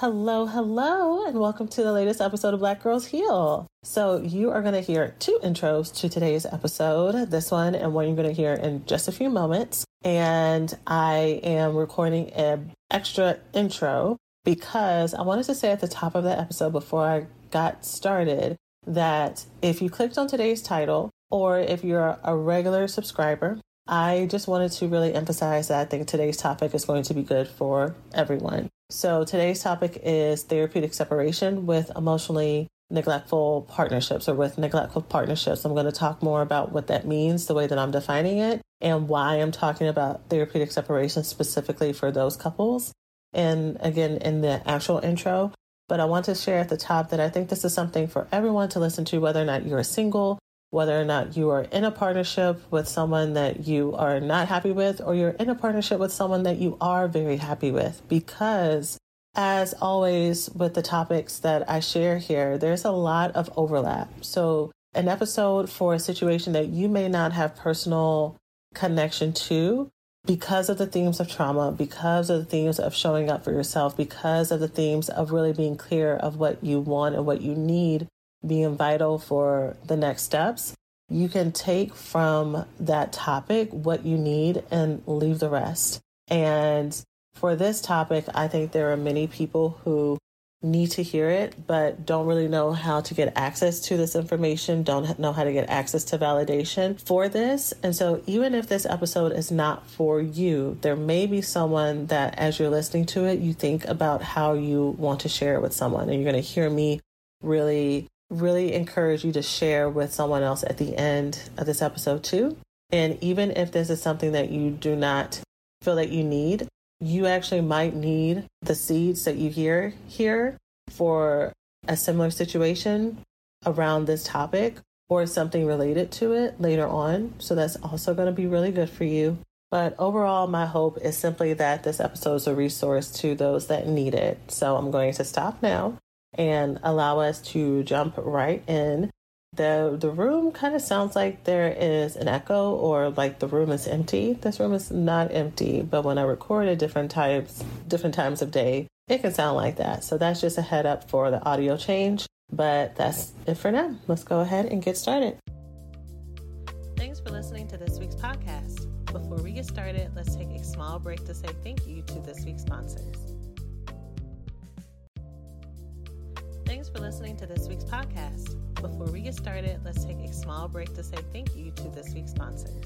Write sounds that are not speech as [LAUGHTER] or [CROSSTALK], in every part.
Hello, hello, and welcome to the latest episode of Black Girls Heal. So, you are going to hear two intros to today's episode this one and one you're going to hear in just a few moments. And I am recording an extra intro because I wanted to say at the top of the episode before I got started that if you clicked on today's title or if you're a regular subscriber, I just wanted to really emphasize that I think today's topic is going to be good for everyone. So today's topic is therapeutic separation with emotionally neglectful partnerships or with neglectful partnerships. I'm going to talk more about what that means, the way that I'm defining it, and why I'm talking about therapeutic separation specifically for those couples and again in the actual intro. But I want to share at the top that I think this is something for everyone to listen to, whether or not you're single, whether or not you are in a partnership with someone that you are not happy with, or you're in a partnership with someone that you are very happy with. Because, as always, with the topics that I share here, there's a lot of overlap. So, an episode for a situation that you may not have personal connection to because of the themes of trauma, because of the themes of showing up for yourself, because of the themes of really being clear of what you want and what you need being vital for the next steps, you can take from that topic what you need and leave the rest. And for this topic, I think there are many people who need to hear it, but don't really know how to get access to this information, don't know how to get access to validation for this. And so, even if this episode is not for you, there may be someone that, as you're listening to it, you think about how you want to share it with someone. And you're going to hear me really, really encourage you to share with someone else at the end of this episode, too. And even if this is something that you do not feel that you need, you actually might need the seeds that you hear here for a similar situation around this topic or something related to it later on. So that's also going to be really good for you. But overall, my hope is simply that this episode is a resource to those that need it. So I'm going to stop now and allow us to jump right in the the room kind of sounds like there is an echo or like the room is empty. This room is not empty, but when I record at different times different times of day, it can sound like that. So that's just a head up for the audio change. But that's it for now. Let's go ahead and get started. Thanks for listening to this week's podcast. Before we get started, let's take a small break to say thank you to this week's sponsors. Thanks for listening to this week's podcast. Before we get started, let's take a small break to say thank you to this week's sponsors.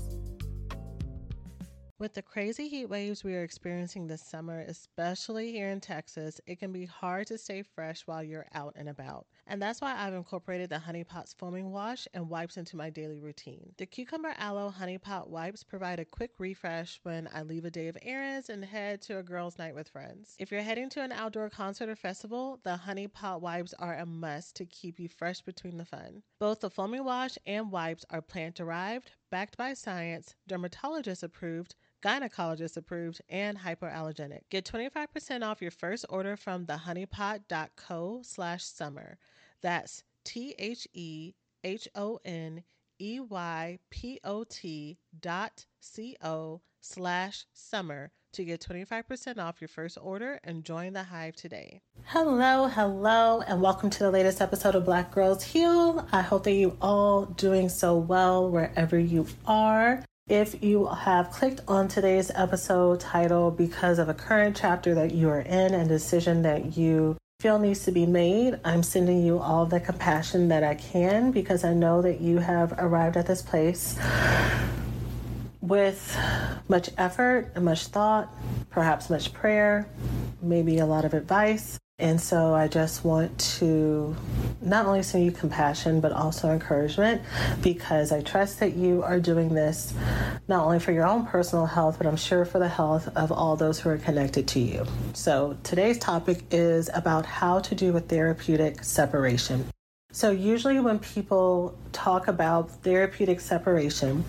With the crazy heat waves we are experiencing this summer, especially here in Texas, it can be hard to stay fresh while you're out and about. And that's why I've incorporated the Honey Pot's foaming wash and wipes into my daily routine. The Cucumber Aloe Honey Pot wipes provide a quick refresh when I leave a day of errands and head to a girls' night with friends. If you're heading to an outdoor concert or festival, the Honey Pot wipes are a must to keep you fresh between the fun. Both the foaming wash and wipes are plant derived, backed by science, dermatologist approved, gynecologist approved, and hypoallergenic. Get 25% off your first order from thehoneypot.co slash summer. That's T H E H O N E Y P O T dot C O slash summer to get 25% off your first order and join the hive today. Hello, hello, and welcome to the latest episode of Black Girls Heal. I hope that you all doing so well wherever you are. If you have clicked on today's episode title because of a current chapter that you are in and decision that you feel needs to be made, I'm sending you all the compassion that I can because I know that you have arrived at this place with much effort and much thought, perhaps much prayer, maybe a lot of advice. And so I just want to not only send you compassion, but also encouragement because I trust that you are doing this not only for your own personal health, but I'm sure for the health of all those who are connected to you. So today's topic is about how to do a therapeutic separation. So, usually, when people talk about therapeutic separation,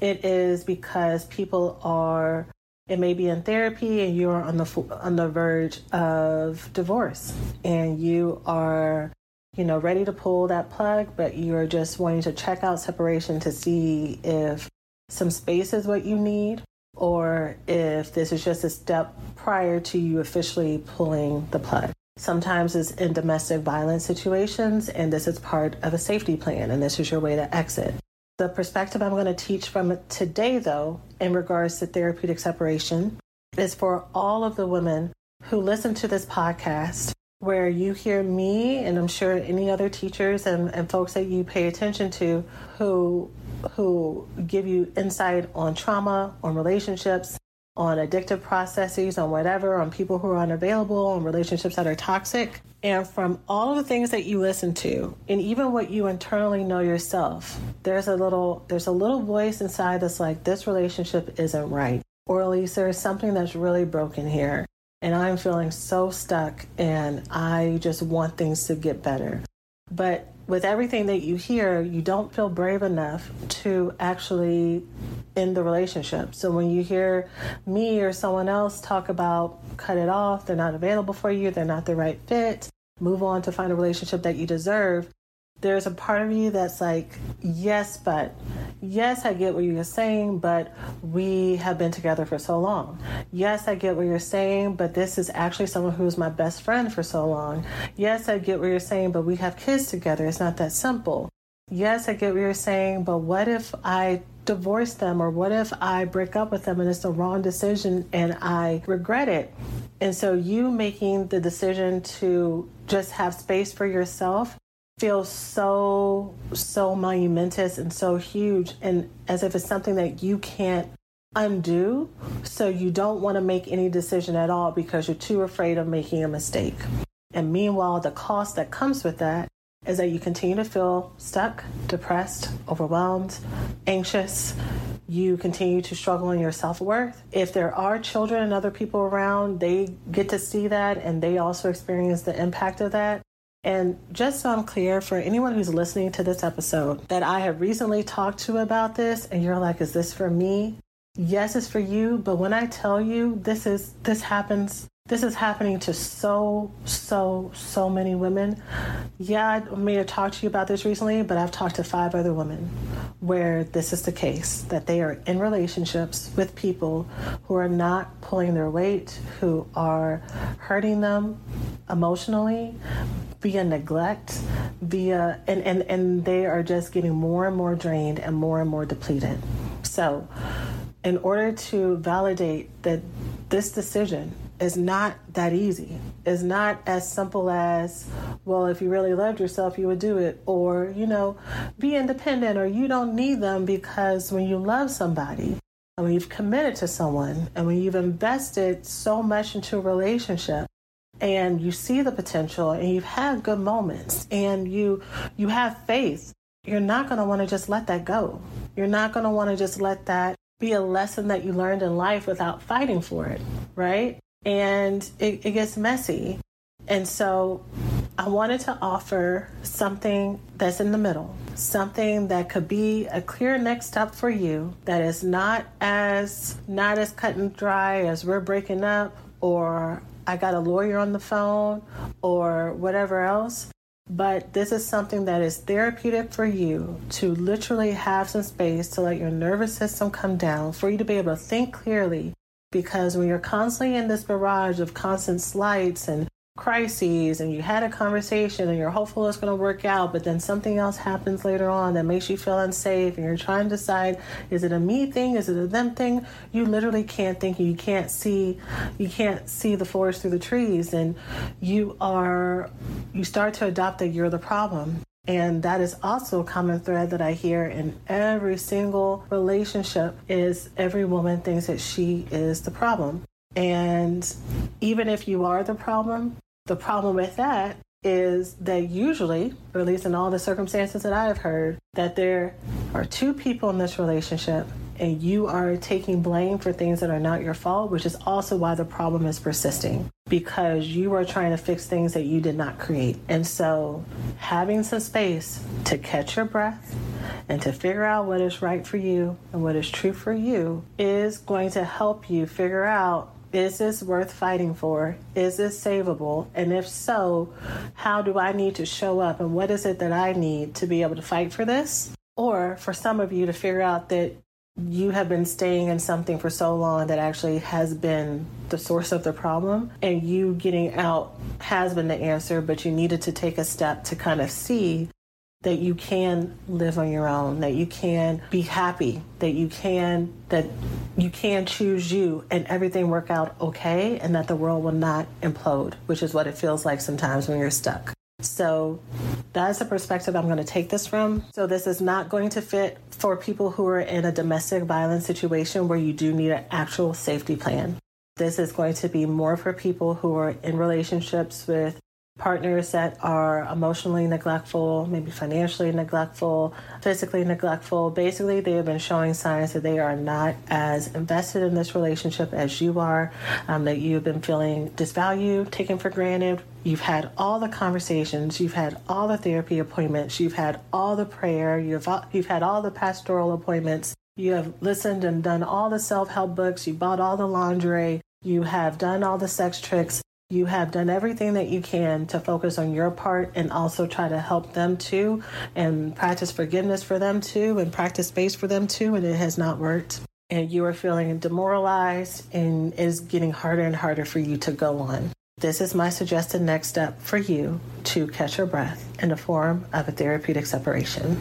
it is because people are it may be in therapy and you're on the on the verge of divorce and you are you know ready to pull that plug but you're just wanting to check out separation to see if some space is what you need or if this is just a step prior to you officially pulling the plug. Sometimes it's in domestic violence situations and this is part of a safety plan and this is your way to exit the perspective I'm going to teach from today, though, in regards to therapeutic separation, is for all of the women who listen to this podcast, where you hear me, and I'm sure any other teachers and, and folks that you pay attention to who who give you insight on trauma, on relationships, on addictive processes, on whatever, on people who are unavailable, on relationships that are toxic. And from all of the things that you listen to, and even what you internally know yourself, there's a little there's a little voice inside that's like, this relationship isn't right. Or at least there's something that's really broken here. And I'm feeling so stuck and I just want things to get better. But with everything that you hear, you don't feel brave enough to actually end the relationship. So when you hear me or someone else talk about cut it off, they're not available for you, they're not the right fit, move on to find a relationship that you deserve, there's a part of you that's like, yes, but yes, I get what you're saying, but we have been together for so long. Yes, I get what you're saying, but this is actually someone who's my best friend for so long. Yes, I get what you're saying, but we have kids together. It's not that simple. Yes, I get what you're saying, but what if I divorce them or what if I break up with them and it's the wrong decision and I regret it? And so you making the decision to just have space for yourself feels so so monumentous and so huge and as if it's something that you can't undo. So you don't want to make any decision at all because you're too afraid of making a mistake. And meanwhile the cost that comes with that is that you continue to feel stuck depressed overwhelmed anxious. You continue to struggle in your self-worth. If there are children and other people around they get to see that and they also experience the impact of that and just so I'm clear for anyone who's listening to this episode that I have recently talked to about this and you're like, is this for me? Yes, it's for you. But when I tell you this is, this happens this is happening to so, so, so many women. Yeah, I may have talked to you about this recently, but I've talked to five other women where this is the case that they are in relationships with people who are not pulling their weight, who are hurting them emotionally via neglect, via, and, and, and they are just getting more and more drained and more and more depleted. So, in order to validate that this decision is not that easy. It's not as simple as, well, if you really loved yourself, you would do it. Or, you know, be independent or you don't need them because when you love somebody and when you've committed to someone and when you've invested so much into a relationship and you see the potential and you've had good moments and you you have faith, you're not going to want to just let that go. You're not going to want to just let that be a lesson that you learned in life without fighting for it, right? And it, it gets messy. And so I wanted to offer something that's in the middle, something that could be a clear next step for you that is not as not as cut and dry as we're breaking up or I got a lawyer on the phone or whatever else. But this is something that is therapeutic for you to literally have some space to let your nervous system come down, for you to be able to think clearly because when you're constantly in this barrage of constant slights and crises and you had a conversation and you're hopeful it's going to work out but then something else happens later on that makes you feel unsafe and you're trying to decide is it a me thing? Is it a them thing? You literally can't think you can't see you can't see the forest through the trees and you are you start to adopt that you're the problem And that is also a common thread that I hear in every single relationship is every woman thinks that she is the problem. And even if you are the problem, the problem with that is that usually, or at least in all the circumstances that I have heard, that there are two people in this relationship and you are taking blame for things that are not your fault, which is also why the problem is persisting because you are trying to fix things that you did not create. And so, having some space to catch your breath and to figure out what is right for you and what is true for you is going to help you figure out is this worth fighting for? Is this savable? And if so, how do I need to show up? And what is it that I need to be able to fight for this? Or for some of you to figure out that you have been staying in something for so long that actually has been the source of the problem, and you getting out has been the answer, but you needed to take a step to kind of see that you can live on your own, that you can be happy, that you can that you can choose you and everything work out okay and that the world will not implode, which is what it feels like sometimes when you're stuck. So that's the perspective I'm going to take this from. So this is not going to fit for people who are in a domestic violence situation where you do need an actual safety plan. This is going to be more for people who are in relationships with partners that are emotionally neglectful, maybe financially neglectful, physically neglectful. Basically, they have been showing signs that they are not as invested in this relationship as you are, um, that you've been feeling disvalued, taken for granted. You've had all the conversations, you've had all the therapy appointments, you've had all the prayer, you've, you've had all the pastoral appointments. You have listened and done all the self help books. You bought all the lingerie. You have done all the sex tricks you have done everything that you can to focus on your part and also try to help them too and practice forgiveness for them too and practice space for them too, and it has not worked. And you are feeling demoralized and it is getting harder and harder for you to go on. This is my suggested next step for you to catch your breath in the form of a therapeutic separation.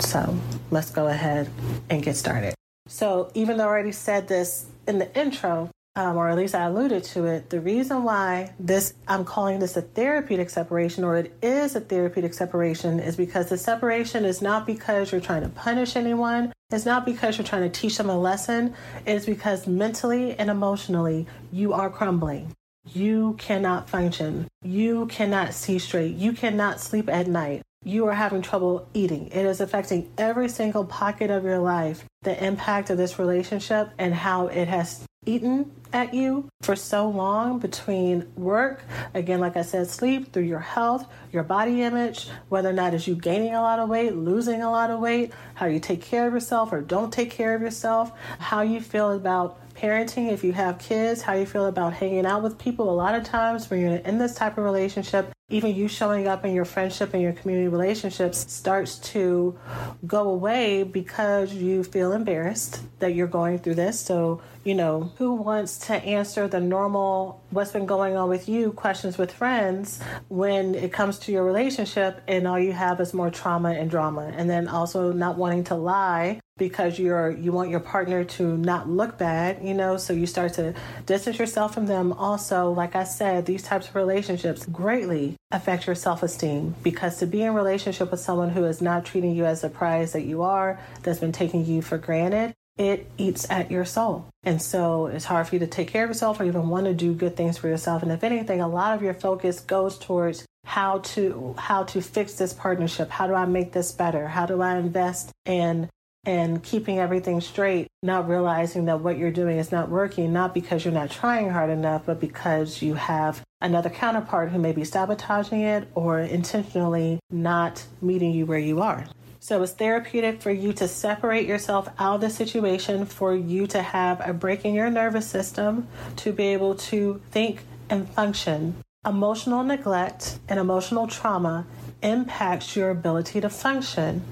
So let's go ahead and get started. So, even though I already said this in the intro, um, or at least I alluded to it, the reason why this I'm calling this a therapeutic separation, or it is a therapeutic separation, is because the separation is not because you're trying to punish anyone. It's not because you're trying to teach them a lesson. It's because mentally and emotionally you are crumbling. You cannot function. You cannot see straight. You cannot sleep at night. You are having trouble eating. It is affecting every single pocket of your life. The impact of this relationship and how it has eaten at you for so long between work, again, like I said, sleep, through your health, your body image, whether or not is you gaining a lot of weight, losing a lot of weight, how you take care of yourself or don't take care of yourself, how you feel about parenting, if you have kids, how you feel about hanging out with people. A lot of times when you're in this type of relationship, even you showing up in your friendship and your community relationships starts to go away because you feel embarrassed that you're going through this. So, you know, who wants to answer the normal, what's been going on with you questions with friends when it comes to your relationship and all you have is more trauma and drama? And then also not wanting to lie because you're you want your partner to not look bad you know so you start to distance yourself from them also like i said these types of relationships greatly affect your self-esteem because to be in relationship with someone who is not treating you as the prize that you are that's been taking you for granted it eats at your soul. And so it's hard for you to take care of yourself or even want to do good things for yourself. And if anything, a lot of your focus goes towards how to how to fix this partnership. How do I make this better? How do I invest in and keeping everything straight, not realizing that what you're doing is not working, not because you're not trying hard enough, but because you have another counterpart who may be sabotaging it or intentionally not meeting you where you are. So it's therapeutic for you to separate yourself out of the situation, for you to have a break in your nervous system, to be able to think and function. Emotional neglect and emotional trauma impacts your ability to function.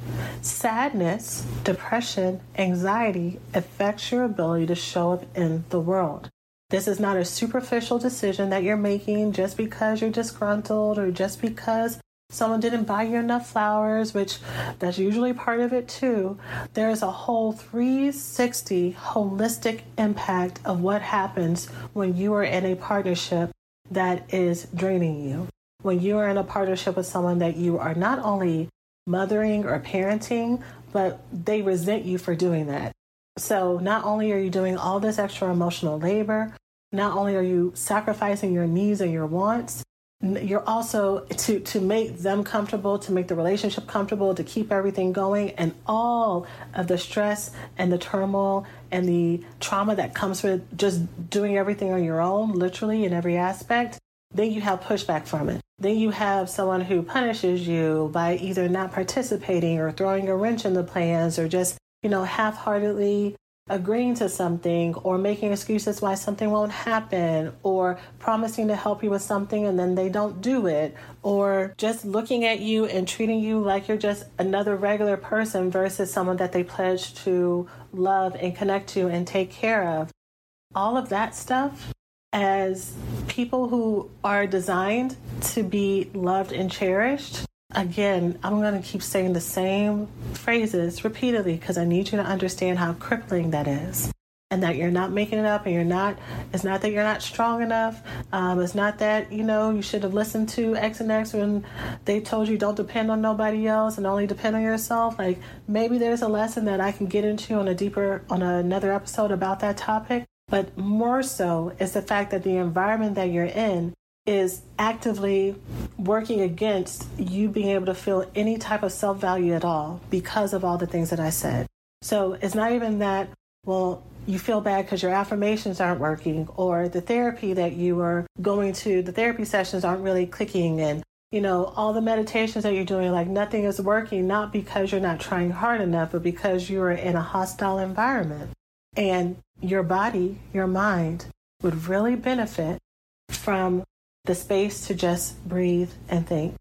Sadness, depression, anxiety affects your ability to show up in the world. This is not a superficial decision that you're making just because you're disgruntled or just because someone didn't buy you enough flowers, which that's usually part of it too. There's a whole 360 holistic impact of what happens when you are in a partnership that is draining you when you are in a partnership with someone that you are not only mothering or parenting, but they resent you for doing that. So not only are you doing all this extra emotional labor, not only are you sacrificing your needs and your wants, you're also to to make them comfortable to make the relationship comfortable to keep everything going and all of the stress and the turmoil and the trauma that comes with just doing everything on your own literally in every aspect then you have pushback from it then you have someone who punishes you by either not participating or throwing a wrench in the plans or just you know half-heartedly agreeing to something or making excuses why something won't happen or promising to help you with something and then they don't do it or just looking at you and treating you like you're just another regular person versus someone that they pledge to love and connect to and take care of. All of that stuff as people who are designed to be loved and cherished Again, I'm going to keep saying the same phrases repeatedly because I need you to understand how crippling that is. And that you're not making it up, and you're not, it's not that you're not strong enough. Um, it's not that, you know, you should have listened to X and X when they told you don't depend on nobody else and only depend on yourself. Like maybe there's a lesson that I can get into on a deeper, on another episode about that topic. But more so is the fact that the environment that you're in is actively working against you being able to feel any type of self value at all because of all the things that I said. So it's not even that, well, you feel bad because your affirmations aren't working or the therapy that you are going to, the therapy sessions aren't really clicking and you know, all the meditations that you're doing, like nothing is working, not because you're not trying hard enough, but because you're in a hostile environment. And your body, your mind would really benefit from the space to just breathe and think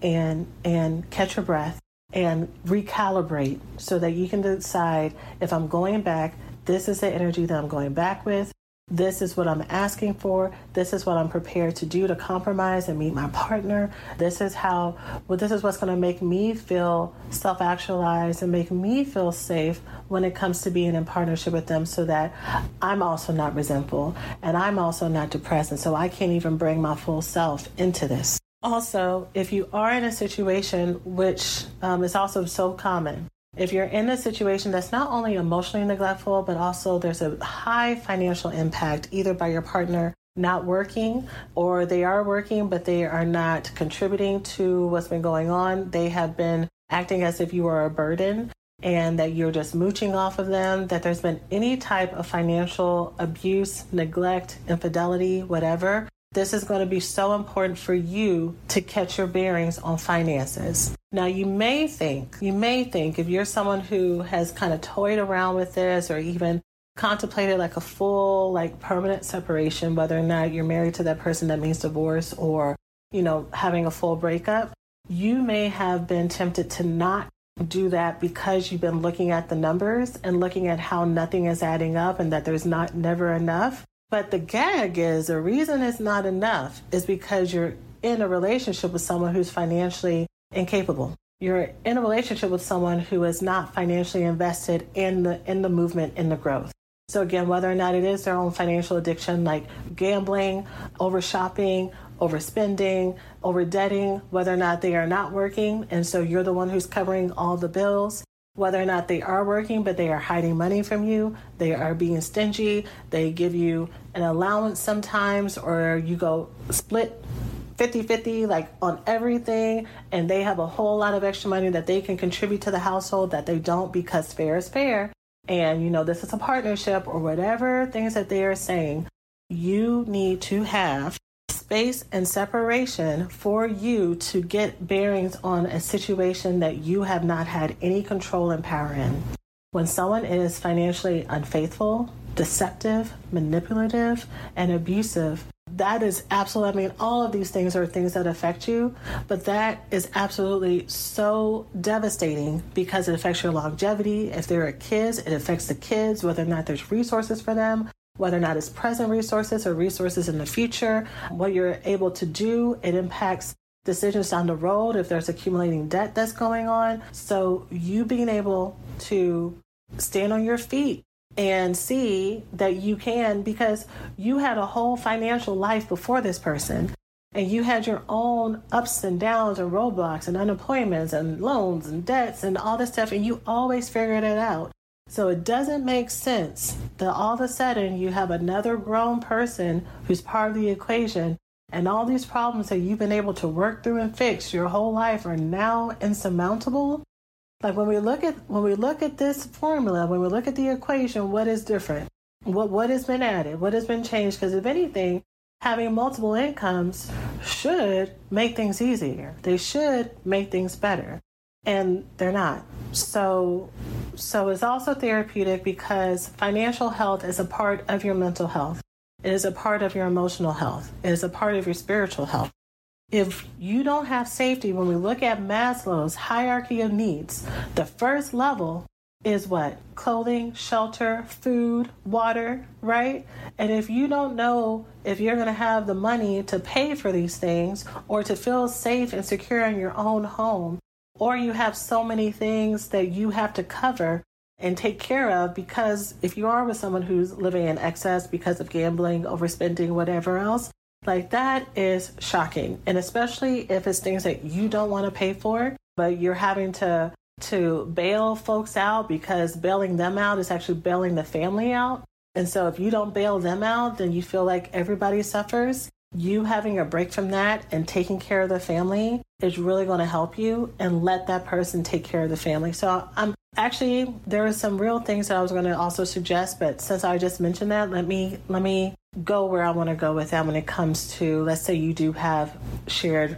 and and catch your breath and recalibrate so that you can decide if I'm going back, this is the energy that I'm going back with. This is what I'm asking for. This is what I'm prepared to do to compromise and meet my partner. This is how, well, this is what's going to make me feel self actualized and make me feel safe when it comes to being in partnership with them so that I'm also not resentful and I'm also not depressed. And so I can't even bring my full self into this. Also, if you are in a situation which um, is also so common, if you're in a situation that's not only emotionally neglectful, but also there's a high financial impact, either by your partner not working or they are working, but they are not contributing to what's been going on, they have been acting as if you are a burden and that you're just mooching off of them, that there's been any type of financial abuse, neglect, infidelity, whatever, this is going to be so important for you to catch your bearings on finances. Now, you may think, you may think if you're someone who has kind of toyed around with this or even contemplated like a full, like permanent separation, whether or not you're married to that person that means divorce or, you know, having a full breakup, you may have been tempted to not do that because you've been looking at the numbers and looking at how nothing is adding up and that there's not never enough. But the gag is the reason it's not enough is because you're in a relationship with someone who's financially incapable. You're in a relationship with someone who is not financially invested in the in the movement in the growth. So again, whether or not it is their own financial addiction like gambling, over shopping, overspending, over debting, whether or not they are not working and so you're the one who's covering all the bills, whether or not they are working, but they are hiding money from you, they are being stingy, they give you an allowance sometimes, or you go split 50 50 like on everything, and they have a whole lot of extra money that they can contribute to the household that they don't because fair is fair. And you know, this is a partnership or whatever things that they are saying. You need to have space and separation for you to get bearings on a situation that you have not had any control and power in. When someone is financially unfaithful, deceptive, manipulative, and abusive, that is absolutely, I mean, all of these things are things that affect you, but that is absolutely so devastating because it affects your longevity. If there are kids, it affects the kids, whether or not there's resources for them, whether or not it's present resources or resources in the future, what you're able to do. It impacts decisions down the road if there's accumulating debt that's going on. So, you being able to stand on your feet and see that you can because you had a whole financial life before this person. and you had your own ups and downs and roadblocks and unemployments and loans and debts and all this stuff, and you always figured it out. So it doesn't make sense that all of a sudden you have another grown person who's part of the equation and all these problems that you've been able to work through and fix your whole life are now insurmountable. Like when we look at when we look at this formula, when we look at the equation, what is different? What what has been added? What has been changed? Because if anything, having multiple incomes should make things easier. They should make things better. And they're not. So so it's also therapeutic because financial health is a part of your mental health. It is a part of your emotional health. It is a part of your spiritual health. If you don't have safety, when we look at Maslow's hierarchy of needs, the first level is what? Clothing, shelter, food, water, right? And if you don't know if you're going to have the money to pay for these things or to feel safe and secure in your own home, or you have so many things that you have to cover and take care of because if you are with someone who's living in excess because of gambling, overspending, whatever else, like that is shocking. And especially if it's things that you don't want to pay for, but you're having to to bail folks out because bailing them out is actually bailing the family out. And so if you don't bail them out, then you feel like everybody suffers. You having a break from that and taking care of the family is really going to help you and let that person take care of the family. So I'm actually there are some real things that I was going to also suggest, but since I just mentioned that, let me let me go where I want to go with that when it comes to let's say you do have shared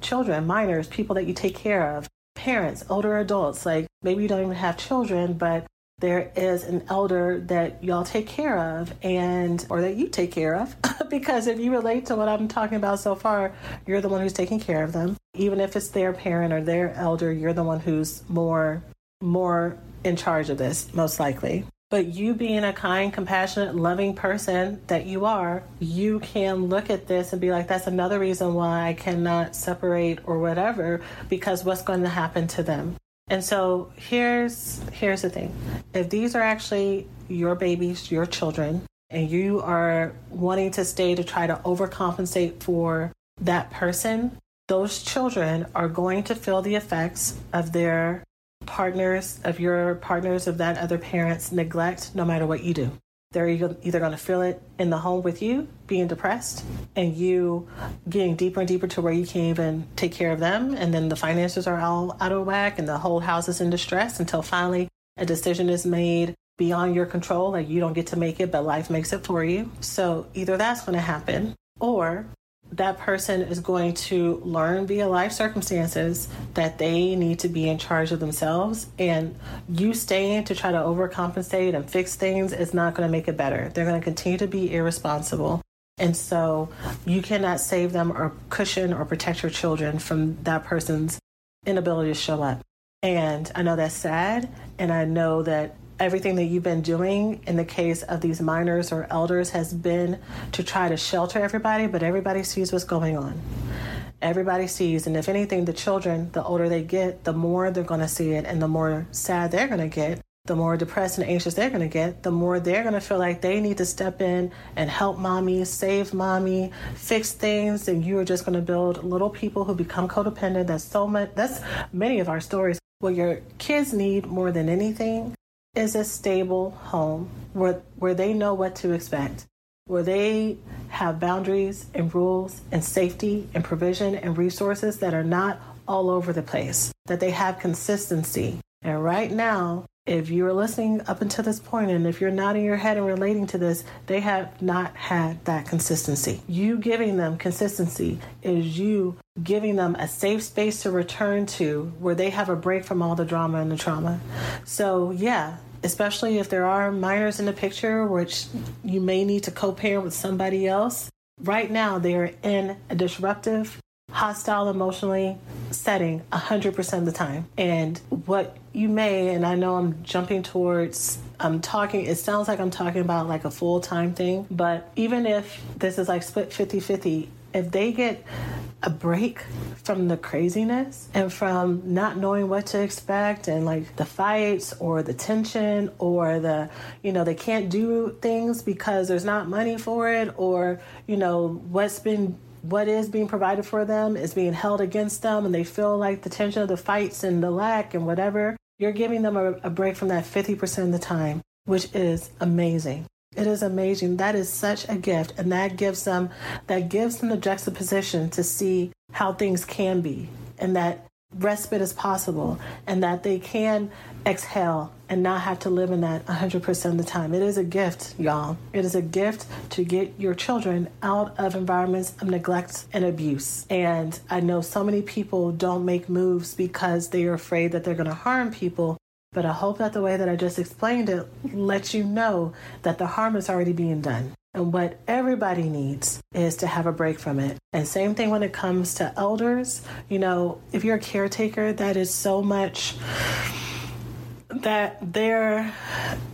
children, minors, people that you take care of parents, older adults, like maybe you don't even have children, but there is an elder that y'all take care of and or that you take care of [LAUGHS] because if you relate to what I'm talking about so far, you're the one who's taking care of them. Even if it's their parent or their elder, you're the one who's more more in charge of this most likely. But you being a kind, compassionate, loving person that you are, you can look at this and be like, that's another reason why I cannot separate or whatever, because what's going to happen to them? And so here's here's the thing. If these are actually your babies, your children, and you are wanting to stay to try to overcompensate for that person, those children are going to feel the effects of their partners, of your partners, of that other parent's neglect, no matter what you do. They're either going to feel it in the home with you, being depressed, and you getting deeper and deeper to where you can't even take care of them. And then the finances are all out of whack, and the whole house is in distress until finally a decision is made beyond your control. Like you don't get to make it, but life makes it for you. So either that's going to happen, or that person is going to learn via life circumstances that they need to be in charge of themselves. And you staying to try to overcompensate and fix things is not going to make it better. They're going to continue to be irresponsible. And so you cannot save them or cushion or protect your children from that person's inability to show up. And i know that's sad and i know that everything that you've been doing in the case of these minors or elders has been to try to shelter everybody, but everybody sees what's going on. Everybody sees, and if anything, the children, the older they get, the more they're going to see it, and the more sad they're going to get, the more depressed and anxious they're going to get, the more they're going to feel like they need to step in and help mommy, save mommy, fix things, and you are just going to build little people who become codependent. That's so much. That's many of our stories. What your kids need more than anything is a stable home where, where they know what to expect, where they have boundaries and rules and safety and provision and resources that are not all over the place, that they have consistency. And right now, if you're listening up until this point and if you're nodding your head and relating to this, they have not had that consistency. You giving them consistency is you giving them a safe space to return to where they have a break from all the drama and the trauma. So, yeah, especially if there are minors in the picture, which you may need to co parent with somebody else. Right now, they are in a disruptive, hostile emotionally setting 100% of the time. And what you may, and I know I'm jumping towards, I'm talking, it sounds like I'm talking about like a full time thing, but even if this is like split 50 50, if they get a break from the craziness and from not knowing what to expect and like the fights or the tension or the you know they can't do things because there's not money for it or you know what's been what is being provided for them is being held against them and they feel like the tension of the fights and the lack and whatever, you're giving them a, a break from that 50% of the time, which is amazing. It is amazing. That is such a gift. And that gives them that gives them the juxtaposition to see how things can be and that respite is possible and that they can exhale and not have to live in that 100% of the time. It is a gift, y'all. It is a gift to get your children out of environments of neglect and abuse. And I know so many people don't make moves because they are afraid that they're going to harm people. But I hope that the way that I just explained it lets you know that the harm is already being done. And what everybody needs is to have a break from it. And same thing when it comes to elders. You know, if you're a caretaker, that is so much that there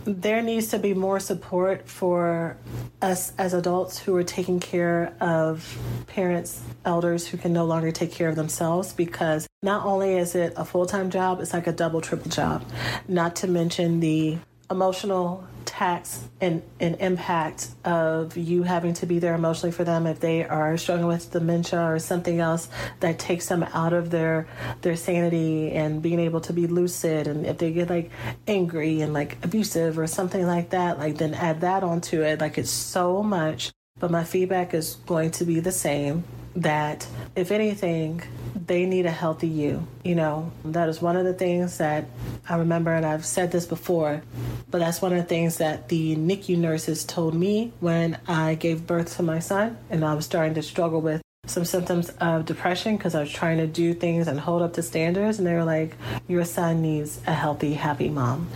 there needs to be more support for us as adults who are taking care of parents elders who can no longer take care of themselves because not only is it a full-time job it's like a double triple job. Not to mention the emotional tax and, and impact of you having to be there emotionally for them if they are struggling with dementia or something else that takes them out of their their sanity and being able to be lucid and if they get like angry and like abusive or something like that like then add that onto it like it's so much but my feedback is going to be the same that if anything, they need a healthy you. You know, that is one of the things that I remember, and I've said this before, but that's one of the things that the NICU nurses told me when I gave birth to my son, and I was starting to struggle with some symptoms of depression because I was trying to do things and hold up to standards. And they were like, Your son needs a healthy, happy mom.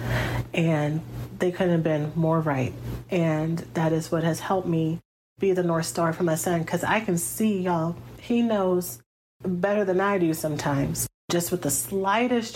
And they couldn't have been more right. And that is what has helped me be the North Star for my son because I can see, y'all, he knows better than I do sometimes, just with the slightest.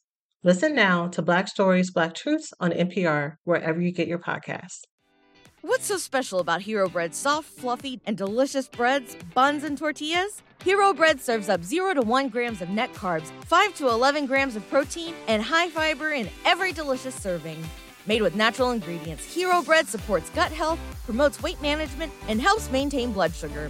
Listen now to Black Stories, Black Truths on NPR, wherever you get your podcasts. What's so special about Hero Bread's soft, fluffy, and delicious breads, buns, and tortillas? Hero Bread serves up 0 to 1 grams of net carbs, 5 to 11 grams of protein, and high fiber in every delicious serving. Made with natural ingredients, Hero Bread supports gut health, promotes weight management, and helps maintain blood sugar.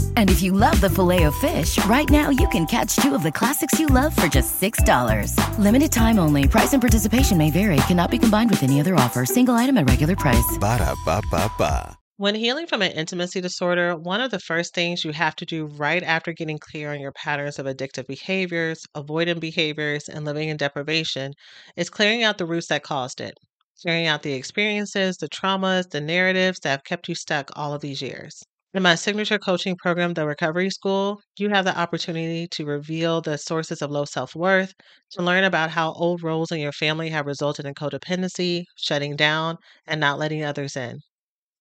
And if you love the Filet-O-Fish, right now you can catch two of the classics you love for just $6. Limited time only. Price and participation may vary. Cannot be combined with any other offer. Single item at regular price. Ba da ba ba ba. When healing from an intimacy disorder, one of the first things you have to do right after getting clear on your patterns of addictive behaviors, avoidant behaviors, and living in deprivation is clearing out the roots that caused it, clearing out the experiences, the traumas, the narratives that have kept you stuck all of these years. In my signature coaching program, The Recovery School, you have the opportunity to reveal the sources of low self worth, to learn about how old roles in your family have resulted in codependency, shutting down, and not letting others in.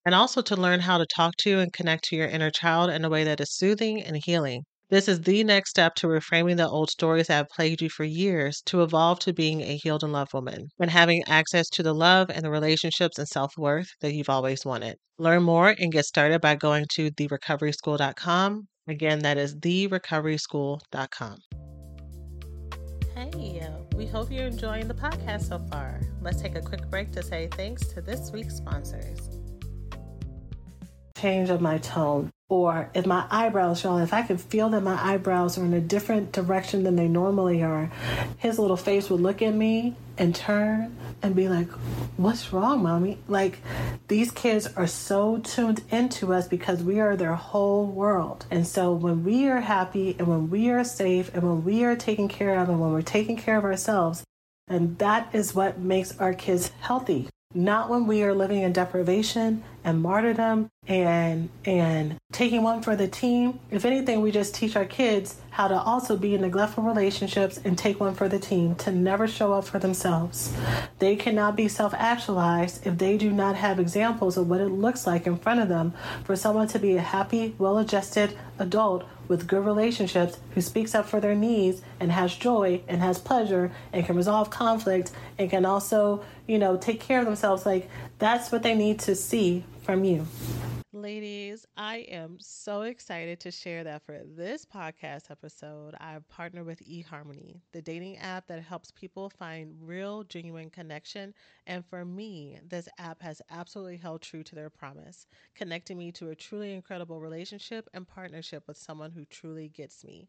And also to learn how to talk to and connect to your inner child in a way that is soothing and healing. This is the next step to reframing the old stories that have plagued you for years to evolve to being a healed and loved woman and having access to the love and the relationships and self worth that you've always wanted. Learn more and get started by going to therecoveryschool.com. Again, that is therecoveryschool.com. Hey, uh, we hope you're enjoying the podcast so far. Let's take a quick break to say thanks to this week's sponsors. Change of my tone or if my eyebrows, y'all, if I could feel that my eyebrows are in a different direction than they normally are, his little face would look at me and turn and be like, What's wrong, mommy? Like, these kids are so tuned into us because we are their whole world. And so, when we are happy and when we are safe and when we are taken care of and when we're taking care of ourselves, and that is what makes our kids healthy not when we are living in deprivation and martyrdom and and taking one for the team. If anything we just teach our kids how to also be in neglectful relationships and take one for the team to never show up for themselves. They cannot be self-actualized if they do not have examples of what it looks like in front of them for someone to be a happy well-adjusted adult with good relationships who speaks up for their needs and has joy and has pleasure and can resolve conflict and can also, you know, take care of themselves. Like that's what they need to see from you. Ladies, I am so excited to share that for this podcast episode, I've partnered with eHarmony, the dating app that helps people find real, genuine connection. And for me, this app has absolutely held true to their promise, connecting me to a truly incredible relationship and partnership with someone who truly gets me.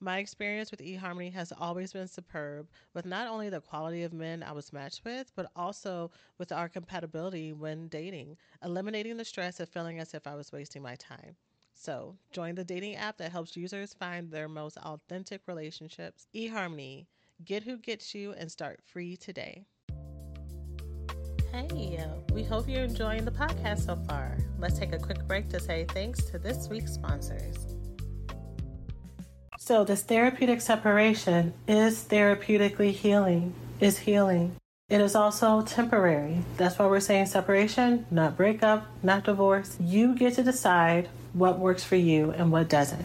My experience with eHarmony has always been superb, with not only the quality of men I was matched with, but also with our compatibility when dating, eliminating the stress of feeling as if I was wasting my time. So, join the dating app that helps users find their most authentic relationships. eHarmony, get who gets you and start free today. Hey, we hope you're enjoying the podcast so far. Let's take a quick break to say thanks to this week's sponsors. So, this therapeutic separation is therapeutically healing, is healing. It is also temporary. That's why we're saying separation, not breakup, not divorce. You get to decide what works for you and what doesn't.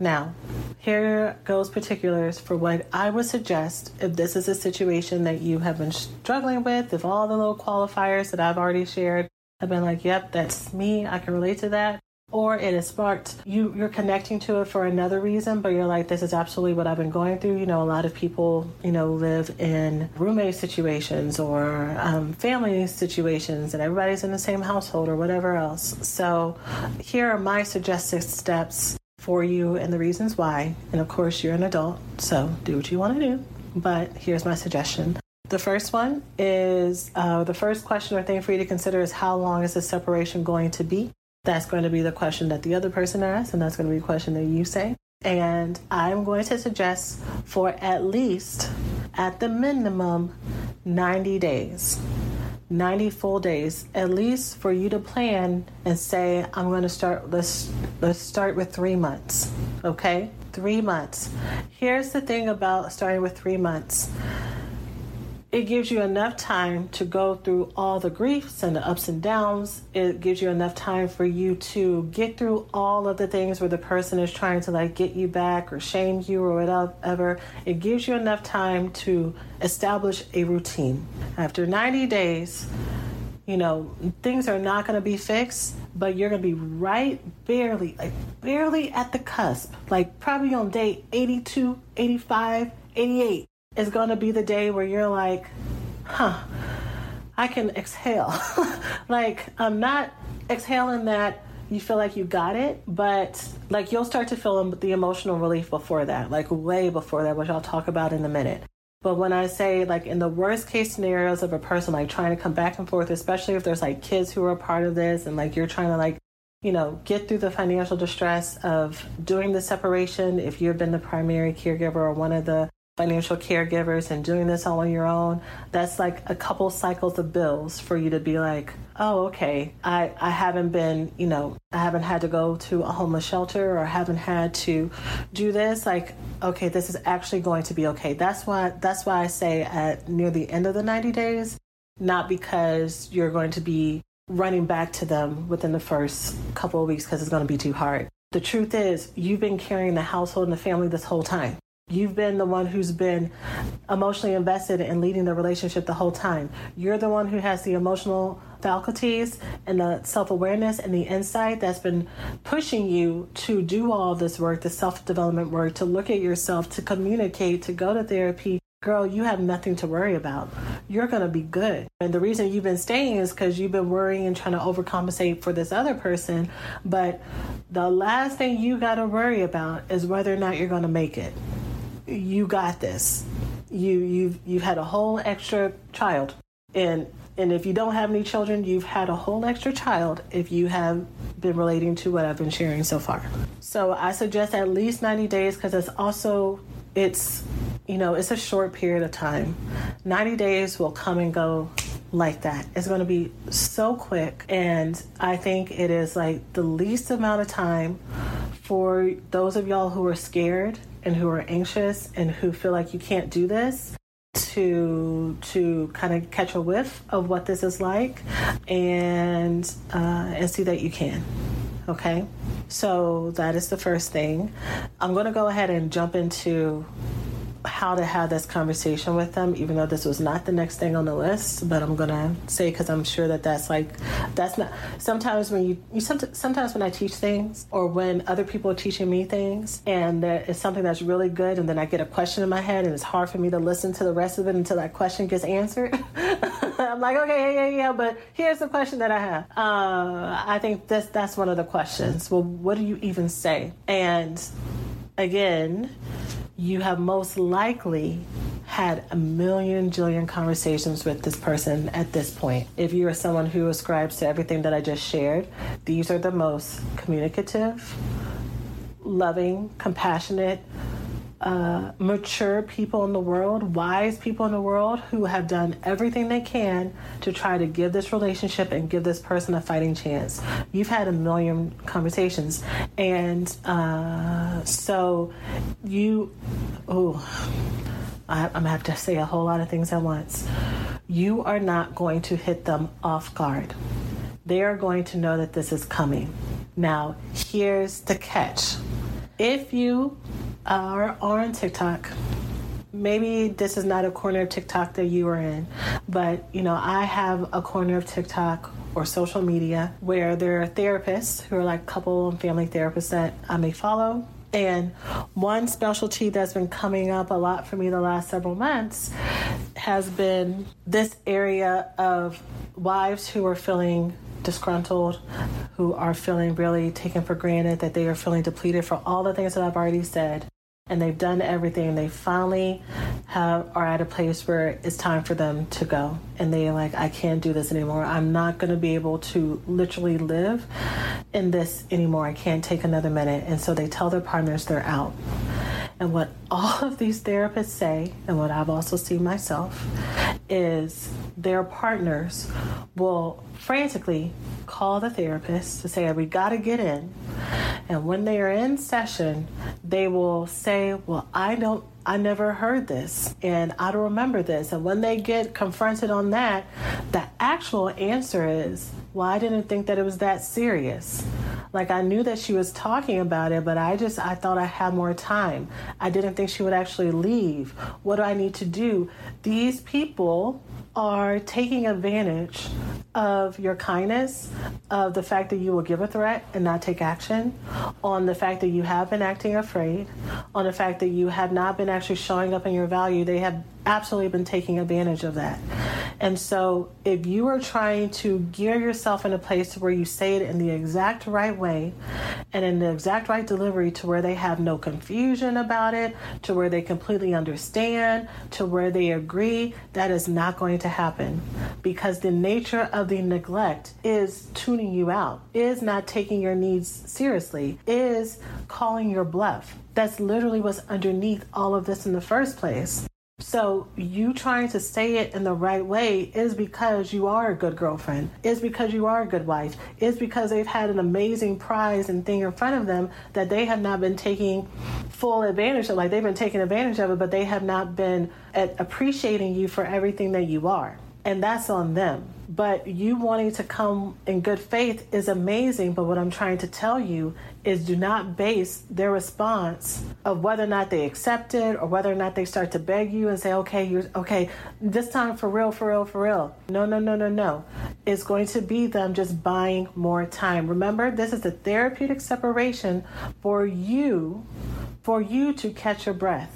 Now, here goes particulars for what I would suggest if this is a situation that you have been struggling with, if all the little qualifiers that I've already shared have been like, yep, that's me, I can relate to that or it has sparked you you're connecting to it for another reason but you're like this is absolutely what i've been going through. You know a lot of people you know live in roommate situations or um, family situations and everybody's in the same household or whatever else. So here are my suggested steps for you and the reasons why. And of course you're an adult so do what you want to do. But here's my suggestion. The first one is uh, the first question or thing for you to consider is how long is this separation going to be that's going to be the question that the other person asks, and that's going to be a question that you say. And I'm going to suggest for at least, at the minimum, 90 days. 90 full days at least for you to plan and say i'm going to start let's let's start with 3 months okay 3 months here's the thing about starting with 3 months it gives you enough time to go through all the griefs and the ups and downs. It gives you enough time for you to get through all of the things where the person is trying to like get you back or shame you or whatever. It gives you enough time to establish a routine. After 90 days, you know, things are not going to be fixed, but you're going to be right barely, like barely at the cusp, like probably on day 82, 85, 88 is going to be the day where you're like, huh, I can exhale. [LAUGHS] like, I'm not exhaling that you feel like you got it, but like you'll start to feel the emotional relief before that, like way before that, which I'll talk about in a minute. But when I say like in the worst case scenarios of a person like trying to come back and forth, especially if there's like kids who are a part of this and like you're trying to like, you know, get through the financial distress of doing the separation, if you've been the primary caregiver or one of the financial caregivers and doing this all on your own, that's like a couple cycles of bills for you to be like, oh, okay, I, I haven't been, you know, I haven't had to go to a homeless shelter or haven't had to do this. Like, okay, this is actually going to be okay. That's why that's why I say at near the end of the 90 days, not because you're going to be running back to them within the first couple of weeks because it's going to be too hard. The truth is, you've been carrying the household and the family this whole time. You've been the one who's been emotionally invested in leading the relationship the whole time. You're the one who has the emotional faculties and the self awareness and the insight that's been pushing you to do all this work, the self development work, to look at yourself, to communicate, to go to therapy. Girl, you have nothing to worry about. You're going to be good. And the reason you've been staying is because you've been worrying and trying to overcompensate for this other person. But the last thing you got to worry about is whether or not you're going to make it you got this. You you've you've had a whole extra child, and and if you don't have any children, you've had a whole extra child if you have been relating to what I've been sharing so far. So I suggest at least 90 days because it's also it's you know it's a short period of time. 90 days will come and go like that. It's going to be so quick and I think it is like the least amount of time for those of y'all who are scared and who are anxious and who feel like you can't do this to to kind of catch a whiff of what this is like and uh, and see that you can okay? So that is the first thing. I'm going to go ahead and jump into how to have this conversation with them, even though this was not the next thing on the list. But I'm gonna say because I'm sure that that's like that's not. Sometimes when you, you sometimes when I teach things or when other people are teaching me things, and is something that's really good, and then I get a question in my head, and it's hard for me to listen to the rest of it until that question gets answered. [LAUGHS] I'm like, okay, yeah, yeah, yeah, but here's the question that I have. Uh, I think this that's one of the questions. Well, what do you even say? And again you have most likely had a million jillion conversations with this person at this point. If you are someone who ascribes to everything that I just shared, these are the most communicative, loving, compassionate, uh, mature people in the world, wise people in the world who have done everything they can to try to give this relationship and give this person a fighting chance. You've had a million conversations. And uh, so you, oh, I'm gonna have to say a whole lot of things at once. You are not going to hit them off guard. They are going to know that this is coming. Now, here's the catch. If you are on TikTok, maybe this is not a corner of TikTok that you are in, but you know, I have a corner of TikTok or social media where there are therapists who are like couple and family therapists that I may follow. And one specialty that's been coming up a lot for me the last several months has been this area of wives who are feeling disgruntled, who are feeling really taken for granted, that they are feeling depleted for all the things that I've already said and they've done everything they finally have are at a place where it's time for them to go. And they're like i can't do this anymore. I'm not going to be able to literally live in this anymore. I can't take another minute. And so they tell their partners they're out and what all of these therapists say and what i've also seen myself is their partners will frantically call the therapist to say we got to get in and when they are in session, they will say, Well, I don't, I never heard this and I don't remember this. And when they get confronted on that, the actual answer is, Well, I didn't think that it was that serious. Like I knew that she was talking about it, but I just, I thought I had more time. I didn't think she would actually leave. What do I need to do? These people are taking advantage of your kindness, of the fact that you will give a threat and not take action, on the fact that you have been acting afraid, on the fact that you have not been actually showing up in your value. They have absolutely been taking advantage of that. And so if you are trying to gear yourself in a place where you say it in the exact right way and in the exact right delivery to where they have no confusion about it, to where they completely understand, to where they agree, that is not going to happen because the nature of the neglect is tuning you out, is not taking your needs seriously, is calling your bluff. That's literally what's underneath all of this in the first place. So you trying to say it in the right way is because you are a good girlfriend, is because you are a good wife, is because they've had an amazing prize and thing in front of them that they have not been taking full advantage of. Like they've been taking advantage of it, but they have not been appreciating you for everything that you are. And that's on them. But you wanting to come in good faith is amazing. But what I'm trying to tell you is do not base their response of whether or not they accept it or whether or not they start to beg you and say, okay, you're okay, this time for real, for real, for real. No, no, no, no, no. It's going to be them just buying more time. Remember, this is a therapeutic separation for you for you to catch your breath.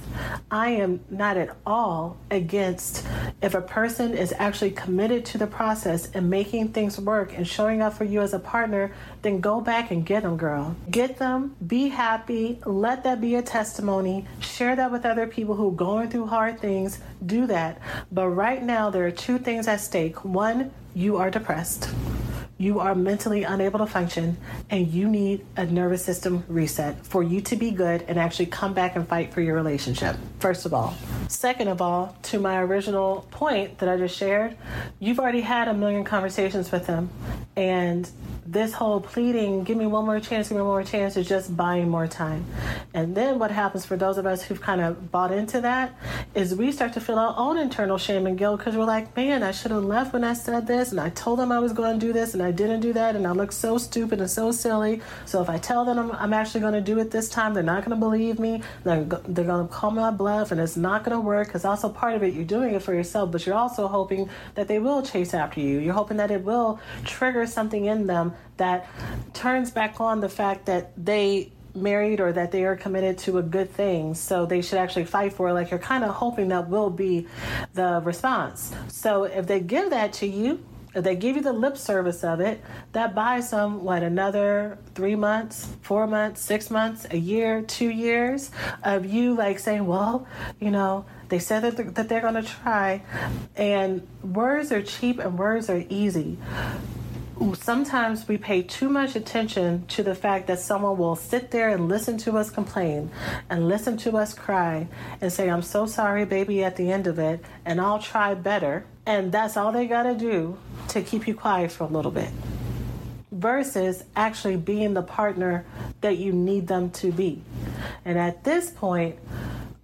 I am not at all against if a person is actually committed to the process and making things work and showing up for you as a partner, then go back and get them, girl. Get them, be happy, let that be a testimony, share that with other people who are going through hard things. Do that. But right now, there are two things at stake. One, you are depressed you are mentally unable to function and you need a nervous system reset for you to be good and actually come back and fight for your relationship, first of all. Second of all, to my original point that I just shared, you've already had a million conversations with them and this whole pleading, give me one more chance, give me one more chance, is just buying more time. And then what happens for those of us who've kind of bought into that is we start to feel our own internal shame and guilt because we're like, man, I should have left when I said this, and I told them I was going to do this, and I didn't do that, and I look so stupid and so silly. So if I tell them I'm, I'm actually going to do it this time, they're not going to believe me. They're, they're going to call me my bluff, and it's not going to work because also part of it, you're doing it for yourself, but you're also hoping that they will chase after you. You're hoping that it will trigger something in that turns back on the fact that they married or that they are committed to a good thing. So they should actually fight for it. Like you're kind of hoping that will be the response. So if they give that to you if they give you the lip service of it that buys them what another three months four months six months a year two years of you like saying well you know they said that they're, that they're going to try. And words are cheap and words are easy sometimes we pay too much attention to the fact that someone will sit there and listen to us complain and listen to us cry and say, I'm so sorry, baby, at the end of it, and I'll try better. And that's all they got to do to keep you quiet for a little bit. Versus actually being the partner that you need them to be. And at this point,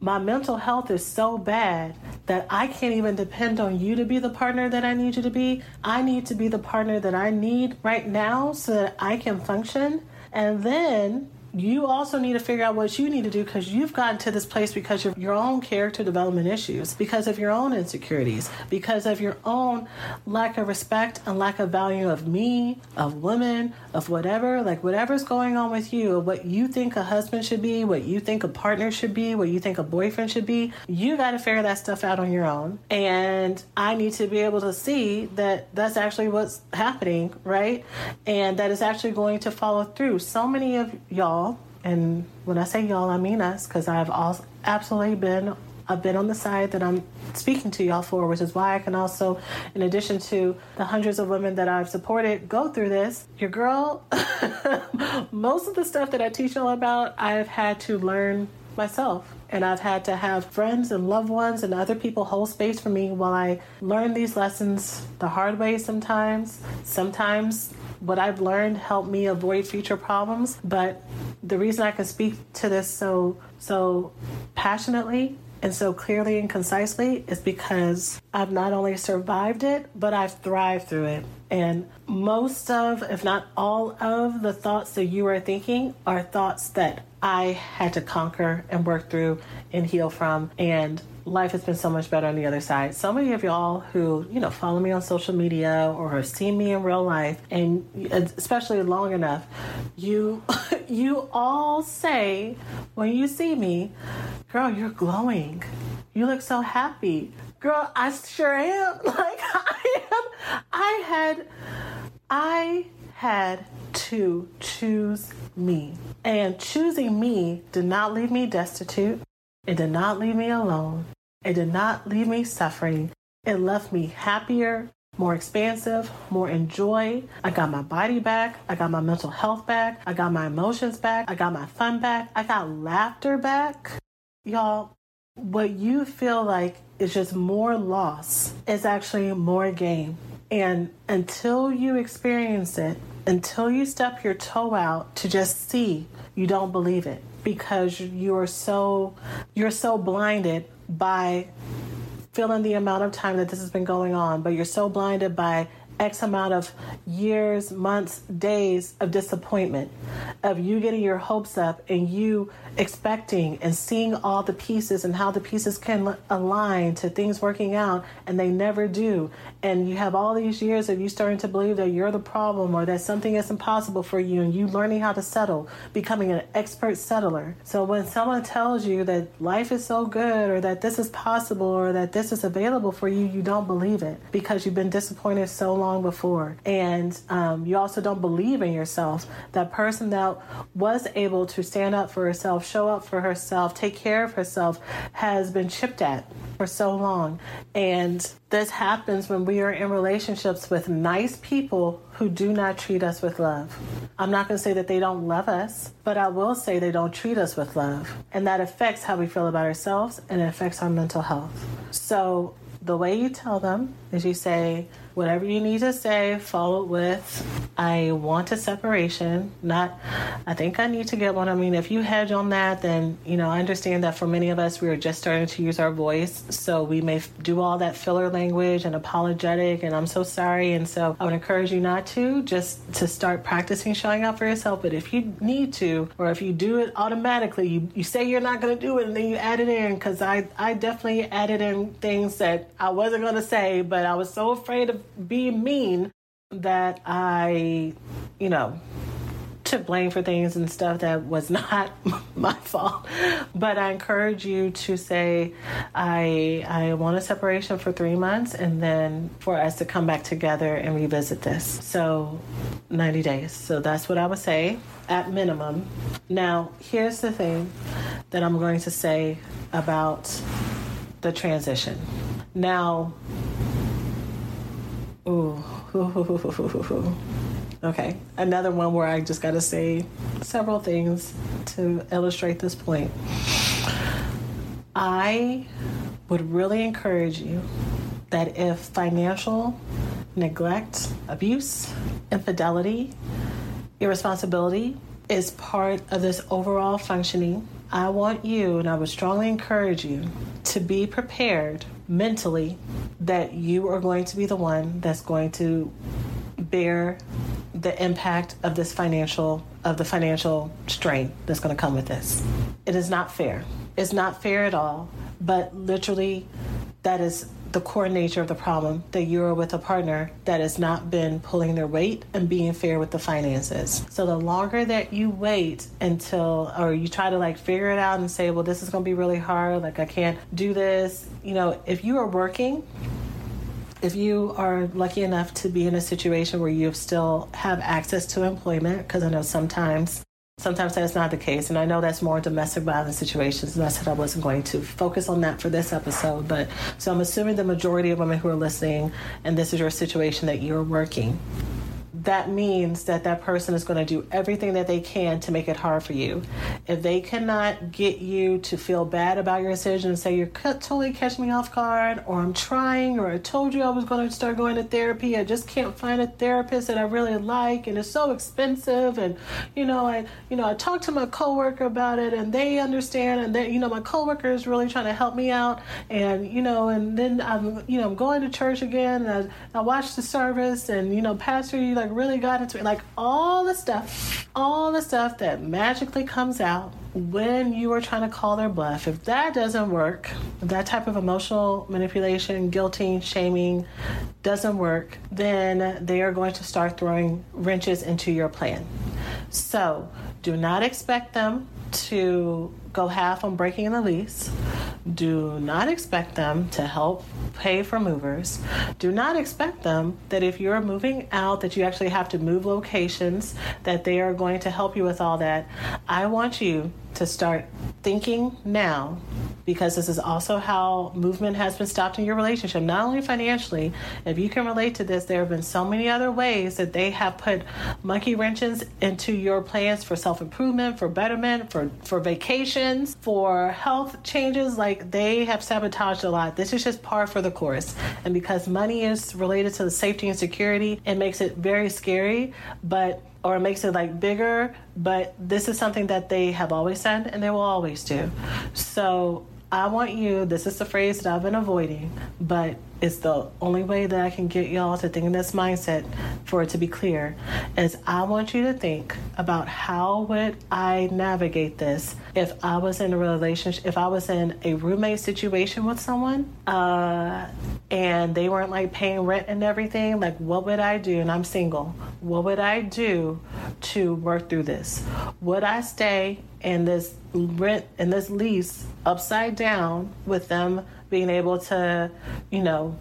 my mental health is so bad that I can't even depend on you to be the partner that I need you to be. I need to be the partner that I need right now so that I can function. And then you also need to figure out what you need to do because you've gotten to this place because of your own character development issues, because of your own insecurities, because of your own lack of respect and lack of value of me, of women, of whatever, like whatever's going on with you, what you think a husband should be, what you think a partner should be, what you think a boyfriend should be, you got to figure that stuff out on your own. And I need to be able to see that that's actually what's happening, right? And that is actually going to follow through. So many of y'all and when I say y'all, I mean us, because I've also absolutely been I've been on the side that I'm speaking to y'all for, which is why I can also, in addition to the hundreds of women that I've supported go through this, your girl, [LAUGHS] most of the stuff that I teach y'all about, I've had to learn myself. And I've had to have friends and loved ones and other people hold space for me while I learn these lessons the hard way sometimes. Sometimes what I've learned helped me avoid future problems. But the reason I can speak to this so so passionately and so clearly and concisely is because I've not only survived it, but I've thrived through it. And most of, if not all of, the thoughts that you are thinking are thoughts that I had to conquer and work through and heal from. And life has been so much better on the other side. So many of y'all who, you know, follow me on social media or have seen me in real life and especially long enough, you [LAUGHS] you all say when you see me, girl, you're glowing. You look so happy. Girl, I sure am. [LAUGHS] Like I am. I had, I had to choose me. And choosing me did not leave me destitute. It did not leave me alone. It did not leave me suffering. It left me happier, more expansive, more in joy. I got my body back. I got my mental health back. I got my emotions back. I got my fun back. I got laughter back. Y'all, what you feel like is just more loss is actually more gain. And until you experience it, until you step your toe out to just see, you don't believe it because you're so you're so blinded by feeling the amount of time that this has been going on, but you're so blinded by X amount of years, months, days of disappointment, of you getting your hopes up and you expecting and seeing all the pieces and how the pieces can align to things working out and they never do. And you have all these years of you starting to believe that you're the problem or that something is impossible for you and you learning how to settle, becoming an expert settler. So when someone tells you that life is so good or that this is possible or that this is available for you, you don't believe it because you've been disappointed so long before. And um, you also don't believe in yourself. That person that was able to stand up for herself, show up for herself, take care of herself, has been chipped at for so long. And this happens when we are in relationships with nice people who do not treat us with love. I'm not going to say that they don't love us, but I will say they don't treat us with love. And that affects how we feel about ourselves and it affects our mental health. So the way you tell them is you say, whatever you need to say, follow with, I want a separation, not, I think I need to get one. I mean, if you hedge on that, then, you know, I understand that for many of us, we are just starting to use our voice. So we may do all that filler language and apologetic, and I'm so sorry. And so I would encourage you not to, just to start practicing showing up for yourself. But if you need to, or if you do it automatically, you, you say you're not going to do it and then you add it in, because I, I definitely added in things that I wasn't going to say, but I was so afraid of be mean that I, you know, took blame for things and stuff that was [LAUGHS] not [LAUGHS] my fault. But I encourage you to say, I I want a separation for three months and then for us to come back together and revisit this. So 90 days. So that's what I would say at minimum. Now, here's the thing that I'm going to say about the transition. Now, Ooh. [LAUGHS] okay. Another one where I just got to say several things to illustrate this point. I would really encourage you that if financial neglect, abuse, infidelity, irresponsibility is part of this overall functioning, I want you and I would strongly encourage you to be prepared mentally that you are going to be the one that's going to bear the impact of this financial of the financial strain that's going to come with this. It is not fair. It's not fair at all, but literally that is the core nature of the problem that you're with a partner that has not been pulling their weight and being fair with the finances. So the longer that you wait until, or you try to like figure it out and say, well, this is going to be really hard, like I can't do this, you know, if you are working, if you are lucky enough to be in a situation where you still have access to employment, because I know sometimes Sometimes that's not the case, and I know that's more domestic violence situations, and I said I wasn't going to focus on that for this episode. But so I'm assuming the majority of women who are listening, and this is your situation that you're working that means that that person is going to do everything that they can to make it hard for you. If they cannot get you to feel bad about your decision and say you're totally catching me off guard, or I'm trying, or I told you I was going to start going to therapy, I just can't find a therapist that I really like, and it's so expensive, and you know, I you know I talked to my coworker about it, and they understand, and they you know my coworker is really trying to help me out, and you know, and then I'm you know I'm going to church again, and I, I watched the service, and you know, pastor, you like really got into it. Like all the stuff, all the stuff that magically comes out when you are trying to call their bluff. If that doesn't work, that type of emotional manipulation, guilting, shaming doesn't work, then they are going to start throwing wrenches into your plan. So do not expect them to go half on breaking the lease. Do not expect them to help pay for movers. Do not expect them that if you're moving out that you actually have to move locations that they are going to help you with all that. I want you to start thinking now because this is also how movement has been stopped in your relationship, not only financially. If you can relate to this, there have been so many other ways that they have put monkey wrenches into your plans for self improvement, for betterment, for, for vacations, for health changes. Like they have sabotaged a lot. This is just par for the course. And because money is related to the safety and security, it makes it very scary. But or makes it like bigger, but this is something that they have always said and they will always do. So I want you, this is the phrase that I've been avoiding, but it's the only way that I can get y'all to think in this mindset for it to be clear is I want you to think about how would I navigate this if I was in a relationship, if I was in a roommate situation with someone, uh, and they weren't like paying rent and everything, like what would I do? And I'm single. What would I do to work through this? Would I stay in this rent in this lease upside down with them being able to, you know,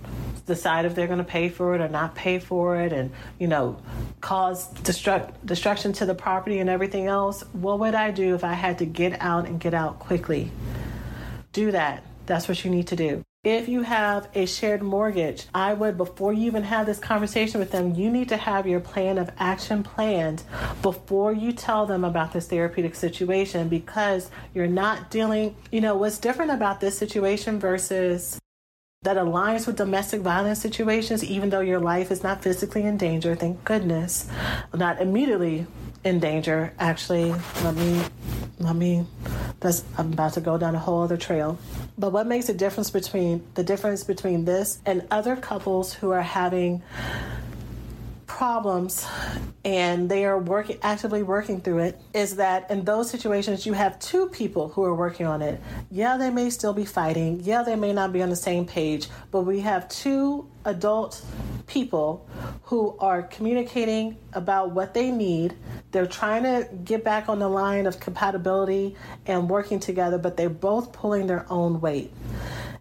decide if they're going to pay for it or not pay for it and, you know, cause destruct, destruction to the property and everything else. What would I do if I had to get out and get out quickly? Do that. That's what you need to do. If you have a shared mortgage, I would, before you even have this conversation with them, you need to have your plan of action planned before you tell them about this therapeutic situation because you're not dealing, you know, what's different about this situation versus that aligns with domestic violence situations, even though your life is not physically in danger, thank goodness. Not immediately in danger, actually. Let me, let me, that's, I'm about to go down a whole other trail. But what makes a difference between the difference between this and other couples who are having problems and they are working actively working through it is that in those situations you have two people who are working on it. Yeah they may still be fighting. Yeah they may not be on the same page but we have two adult people who are communicating about what they need. They're trying to get back on the line of compatibility and working together but they're both pulling their own weight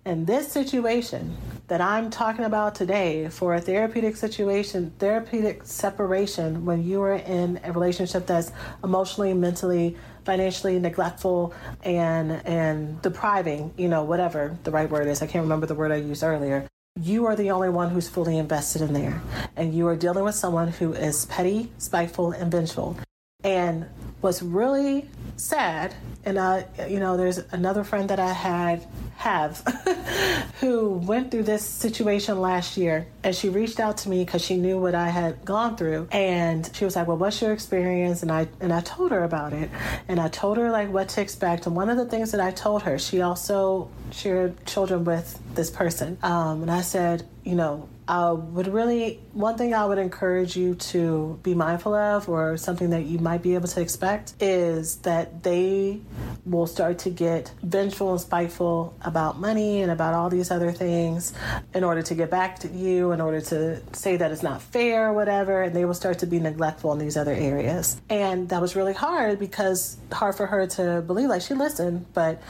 in this situation that I'm talking about today for a therapeutic situation, therapeutic separation, when you are in a relationship that's emotionally, mentally, financially neglectful and and depriving, you know, whatever the right word is. I can't remember the word I used earlier. You are the only one who's fully invested in there. And you are dealing with someone who is petty, spiteful, and vengeful. And what's really sad, and I, you know, there's another friend that I had have [LAUGHS] who went through this situation last year, and she reached out to me because she knew what I had gone through, and she was like, "Well, what's your experience?" And I and I told her about it, and I told her like what to expect. And one of the things that I told her, she also shared children with this person, um, and I said, you know, I would really, one thing I would encourage you to be mindful of, or something that you might be able to expect, is that they will start to get vengeful and spiteful about money and about all these other things in order to get back to you, in order to say that it's not fair or whatever, and they will start to be neglectful in these other areas. And that was really hard because hard for her to believe, like she listened, but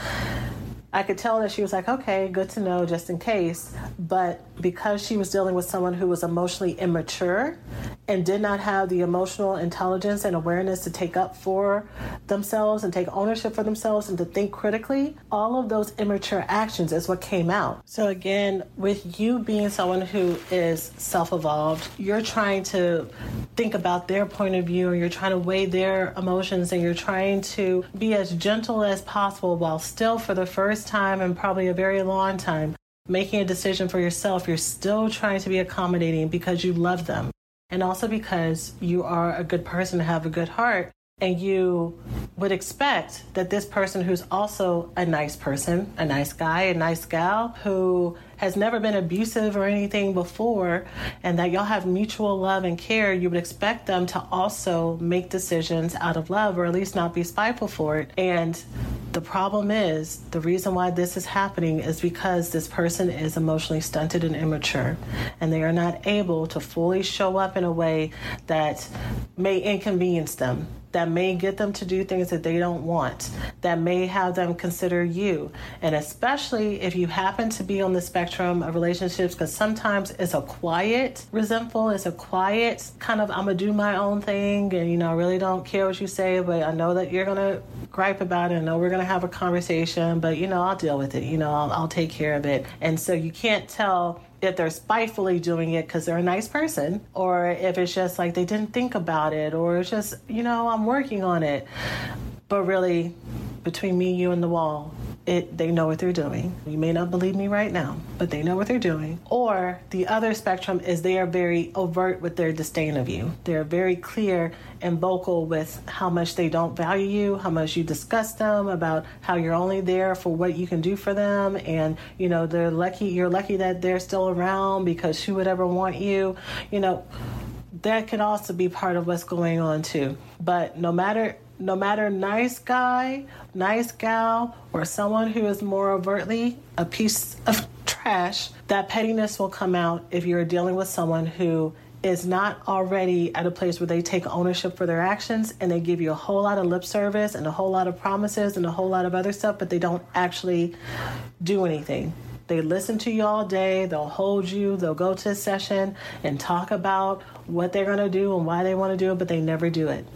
I could tell that she was like, okay, good to know just in case. But because she was dealing with someone who was emotionally immature and did not have the emotional intelligence and awareness to take up for themselves and take ownership for themselves and to think critically, all of those immature actions is what came out. So, again, with you being someone who is self evolved, you're trying to think about their point of view and you're trying to weigh their emotions and you're trying to be as gentle as possible while still, for the first time and probably a very long time making a decision for yourself, you're still trying to be accommodating because you love them. And also because you are a good person, have a good heart, and you would expect that this person who's also a nice person, a nice guy, a nice gal, who has never been abusive or anything before, and that y'all have mutual love and care, you would expect them to also make decisions out of love or at least not be spiteful for it. And the problem is, the reason why this is happening is because this person is emotionally stunted and immature, and they are not able to fully show up in a way that may inconvenience them that may get them to do things that they don't want, that may have them consider you. And especially if you happen to be on the spectrum of relationships, because sometimes it's a quiet resentful, it's a quiet kind of, I'm gonna do my own thing, and you know, I really don't care what you say, but I know that you're gonna gripe about it. I know we're gonna have a conversation, but you know, I'll deal with it. You know, I'll, I'll take care of it. And so you can't tell if they're spitefully doing it because they're a nice person, or if it's just like they didn't think about it, or it's just, you know, I'm working on it. But really, between me, you, and the wall, it, they know what they're doing. You may not believe me right now, but they know what they're doing. Or the other spectrum is they are very overt with their disdain of you. They're very clear and vocal with how much they don't value you, how much you disgust them, about how you're only there for what you can do for them, and you know they're lucky. You're lucky that they're still around because who would ever want you? You know that could also be part of what's going on too. But no matter no matter nice guy, nice gal, or someone who is more overtly a piece of trash, that pettiness will come out if you're dealing with someone who is not already at a place where they take ownership for their actions and they give you a whole lot of lip service and a whole lot of promises and a whole lot of other stuff, but they don't actually do anything. They listen to you all day, they'll hold you, they'll go to a session and talk about what they're going to do and why they want to do it, but they never do it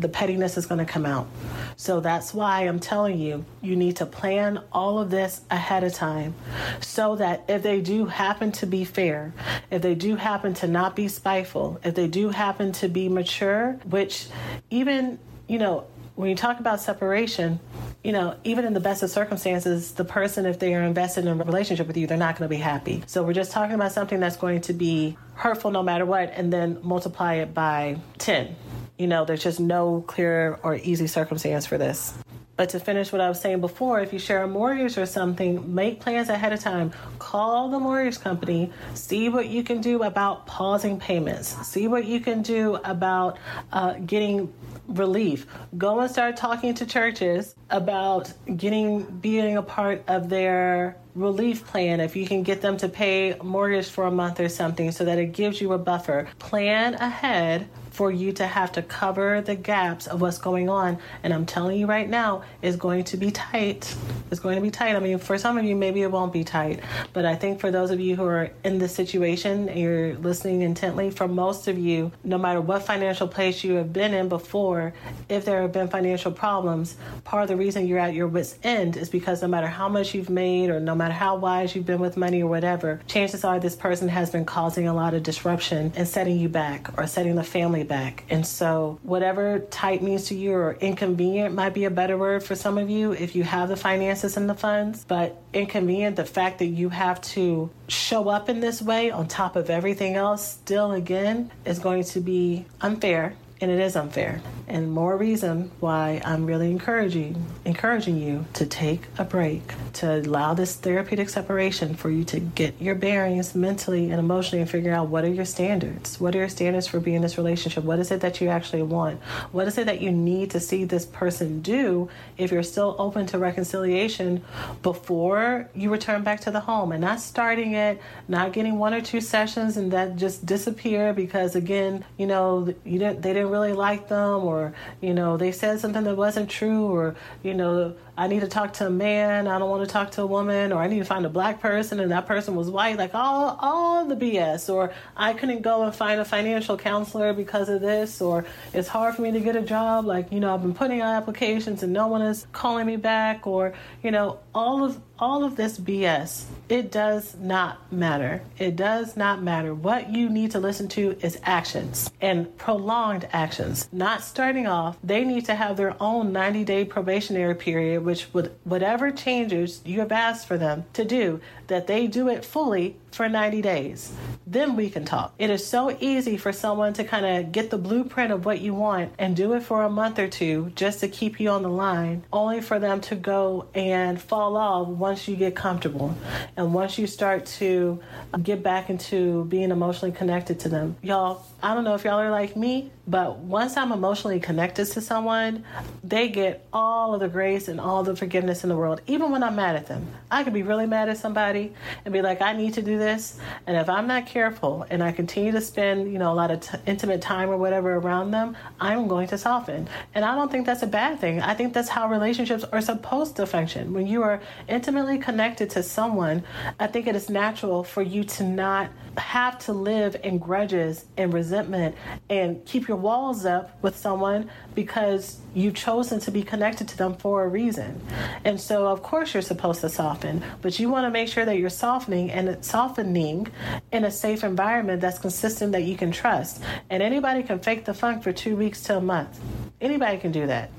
the pettiness is going to come out. So that's why I'm telling you, you need to plan all of this ahead of time so that if they do happen to be fair, if they do happen to not be spiteful, if they do happen to be mature, which even, you know, when you talk about separation, you know, even in the best of circumstances, the person, if they are invested in a relationship with you, they're not going to be happy. So we're just talking about something that's going to be hurtful no matter what, and then multiply it by 10 you know, there's just no clear or easy circumstance for this. But to finish what I was saying before, if you share a mortgage or something, make plans ahead of time. Call the mortgage company, see what you can do about pausing payments, see what you can do about uh, getting relief. Go and start talking to churches about getting being a part of their relief plan if you can get them to pay mortgage for a month or something so that it gives you a buffer. Plan ahead for you to have to cover the gaps of what's going on. And I'm telling you right now, it's going to be tight. It's going to be tight. I mean, for some of you, maybe it won't be tight. But I think for those of you who are in this situation and you're listening intently, for most of you, no matter what financial place you have been in before, if there have been financial problems, part of the reason you're at your wits' end is because no matter how much you've made or no matter how wise you've been with money or whatever, chances are this person has been causing a lot of disruption and setting you back or setting the family back. And so, whatever tight means to you or inconvenient might be a better word for some of you if you have the finances and the funds. But inconvenient, the fact that you have to show up in this way on top of everything else, still again, is going to be unfair and it is unfair. And more reason why I'm really encouraging encouraging you to take a break, to allow this therapeutic separation for you to get your bearings mentally and emotionally and figure out what are your standards? What are your standards for being in this relationship? What is it that you actually want? What is it that you need to see this person do if you're still open to reconciliation before you return back to the home and not starting it, not getting one or two sessions and that just disappear because again, you know, you didn't they didn't really like them or you know they said something that wasn't true or you know I need to talk to a man, I don't want to talk to a woman, or I need to find a black person and that person was white, like all all the BS, or I couldn't go and find a financial counselor because of this, or it's hard for me to get a job, like, you know, I've been putting out applications and no one is calling me back, or, you know, all of all of this BS, it does not matter. It does not matter. What you need to listen to is actions and prolonged actions, not starting off. They need to have their own 90 day probationary period which would whatever changes you have asked for them to do, that they do it fully for 90 days. Then we can talk. It is so easy for someone to kind of get the blueprint of what you want and do it for a month or two just to keep you on the line, only for them to go and fall off once you get comfortable and once you start to get back into being emotionally connected to them. Y'all, I don't know if y'all are like me, but once I'm emotionally connected to someone, they get all of the grace and all the forgiveness in the world, even when I'm mad at them. I could be really mad at somebody and be like, I need to do this. And if I'm not careful and I continue to spend, you know, a lot of t- intimate time or whatever around them, I'm going to soften. And I don't think that's a bad thing. I think that's how relationships are supposed to function. When you are intimately connected to someone, I think it is natural for you to not have to live in grudges and resentment and keep your walls up with someone because you've chosen to be connected to them for a reason. And so, of course, you're supposed to soften, but you want to make sure that you're softening and softening in a safe environment that's consistent that you can trust. And anybody can fake the funk for two weeks to a month. Anybody can do that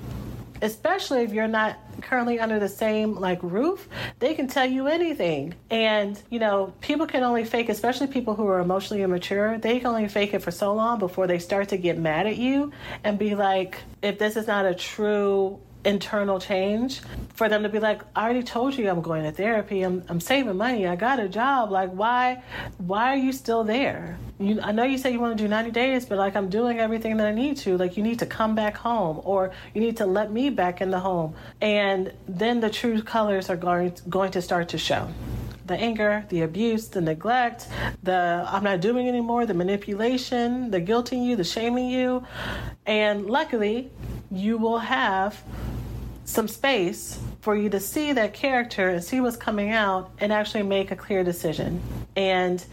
especially if you're not currently under the same like roof, they can tell you anything. And, you know, people can only fake, especially people who are emotionally immature, they can only fake it for so long before they start to get mad at you and be like, if this is not a true internal change for them to be like i already told you i'm going to therapy. I'm, I'm saving money. I got a job. Like why why are you still there? You, i know you say you want to do 90 days but like i'm doing everything that i need to. Like you need to come back home or you need to let me back in the home. And then the true colors are going going to start to show the anger, the abuse, the neglect, the I'm not doing anymore, the manipulation, the guilting you, the shaming you. And luckily, you will have some space for you to see that character and see what's coming out and actually make a clear decision. And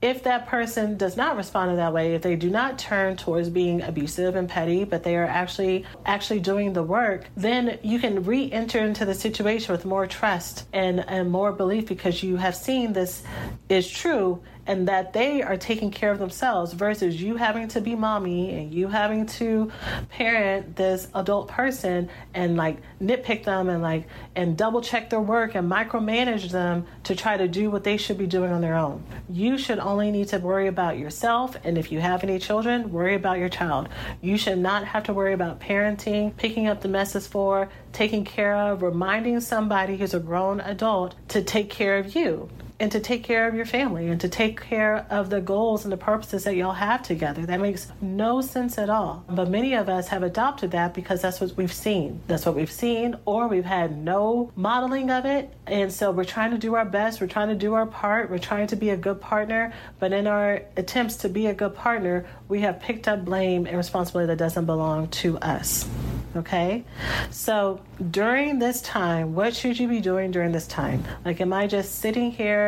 if that person does not respond in that way, if they do not turn towards being abusive and petty, but they are actually actually doing the work, then you can re-enter into the situation with more trust and, and more belief because you have seen this is true and that they are taking care of themselves versus you having to be mommy and you having to parent this adult person and like nitpick them and like and double check their work and micromanage them to try to do what they should be doing on their own. You should only need to worry about yourself and if you have any children, worry about your child. You should not have to worry about parenting, picking up the messes for, taking care of, reminding somebody who's a grown adult to take care of you and to take care of your family and to take care of the goals and the purposes that y'all have together. That makes no sense at all. But many of us have adopted that because that's what we've seen. That's what we've seen, or we've had no modeling of it. And so we're trying to do our best, we're trying to do our part, we're trying to be a good partner. But in our attempts to be a good partner, we have picked up blame and responsibility that doesn't belong to us. Okay? So during this time, what should you be doing during this time? Like, am I just sitting here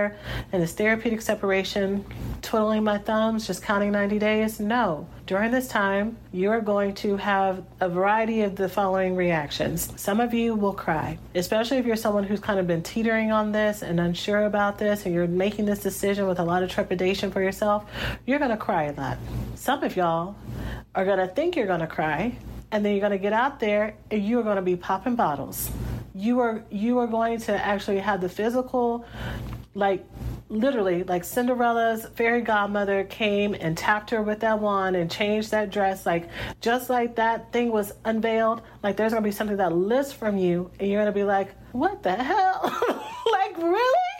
in this therapeutic separation, twiddling my thumbs, just counting 90 days? No. During this time, you are going to have a variety of the following reactions. Some of you will cry, especially if you're someone who's kind of been teetering on this and unsure about this, and you're making this decision with a lot of trepidation for yourself. You're going to cry a lot. Some of y'all are going to think you're going to cry and then you're going to get out there and you are going to be popping bottles you are you are going to actually have the physical like literally like cinderella's fairy godmother came and tapped her with that wand and changed that dress. Like just like that thing was unveiled like there's going to be something that lifts from you and you're going to be like what the hell? [LAUGHS] Like really?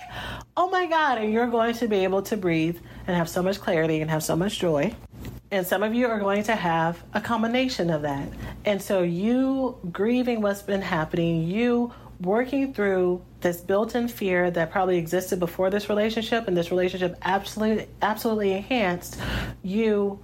Oh my god and you're going to be able to breathe and have so much clarity and have so much joy. And some of you are going to have a combination of that. And so, you grieving what's been happening, you working through this built-in fear that probably existed before this relationship and this relationship absolutely absolutely enhanced you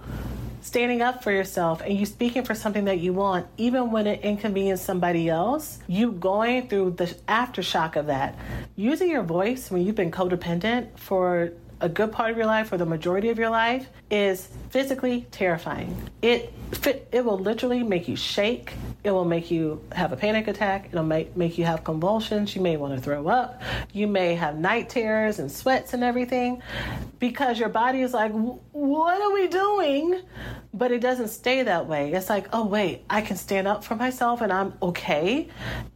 standing up for yourself and you speaking for something that you want even when it inconveniences somebody else you going through the aftershock of that. Using your voice when you've been codependent for a good part of your life or the majority of your life is physically terrifying. It it will literally make you shake. It will make you have a panic attack. It'll make make you have convulsions. You may want to throw up. You may have night terrors and sweats and everything because your body is like, "What are we doing?" But it doesn't stay that way. It's like, "Oh wait, I can stand up for myself and I'm okay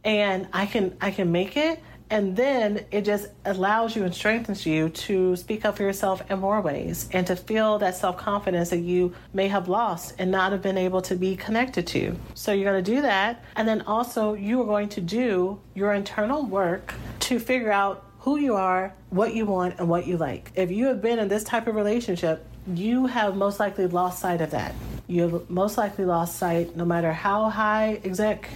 and I can I can make it." And then it just allows you and strengthens you to speak up for yourself in more ways and to feel that self confidence that you may have lost and not have been able to be connected to. So you're going to do that. And then also, you are going to do your internal work to figure out who you are, what you want, and what you like. If you have been in this type of relationship, you have most likely lost sight of that. You have most likely lost sight, no matter how high exec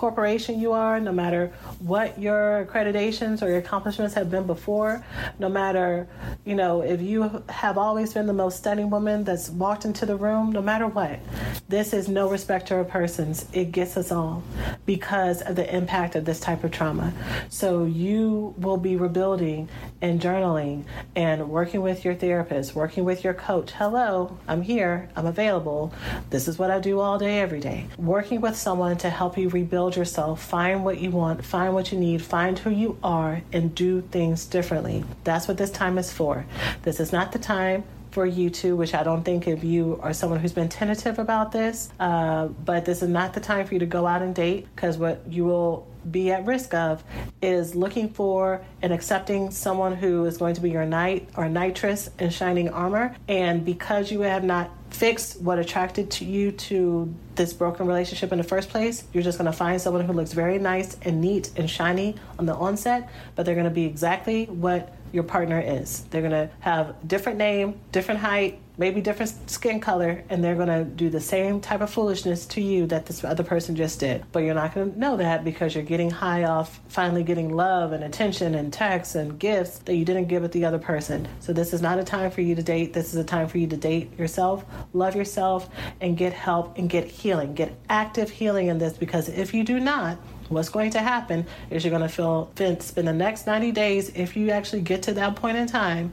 corporation you are, no matter what your accreditations or your accomplishments have been before, no matter, you know, if you have always been the most stunning woman that's walked into the room, no matter what, this is no respecter of persons. It gets us all because of the impact of this type of trauma. So you will be rebuilding and journaling and working with your therapist, working with your coach. Hello, I'm here, I'm available. This is what I do all day, every day. Working with someone to help you rebuild yourself, find what you want, find what you need, find who you are, and do things differently. That's what this time is for. This is not the time for you to, which I don't think if you are someone who's been tentative about this, uh, but this is not the time for you to go out and date because what you will be at risk of is looking for and accepting someone who is going to be your knight or nitrous in shining armor. And because you have not fixed what attracted to you to this broken relationship in the first place, you're just going to find someone who looks very nice and neat and shiny on the onset, but they're going to be exactly what your partner is. They're going to have different name, different height, maybe different skin color, and they're going to do the same type of foolishness to you that this other person just did. But you're not going to know that because you're getting high off finally getting love and attention and texts and gifts that you didn't give with the other person. So this is not a time for you to date. This is a time for you to date yourself, love yourself, and get help and get healing. Get active healing in this because if you do not, what's going to happen is you're going to feel spend the next 90 days if you actually get to that point in time.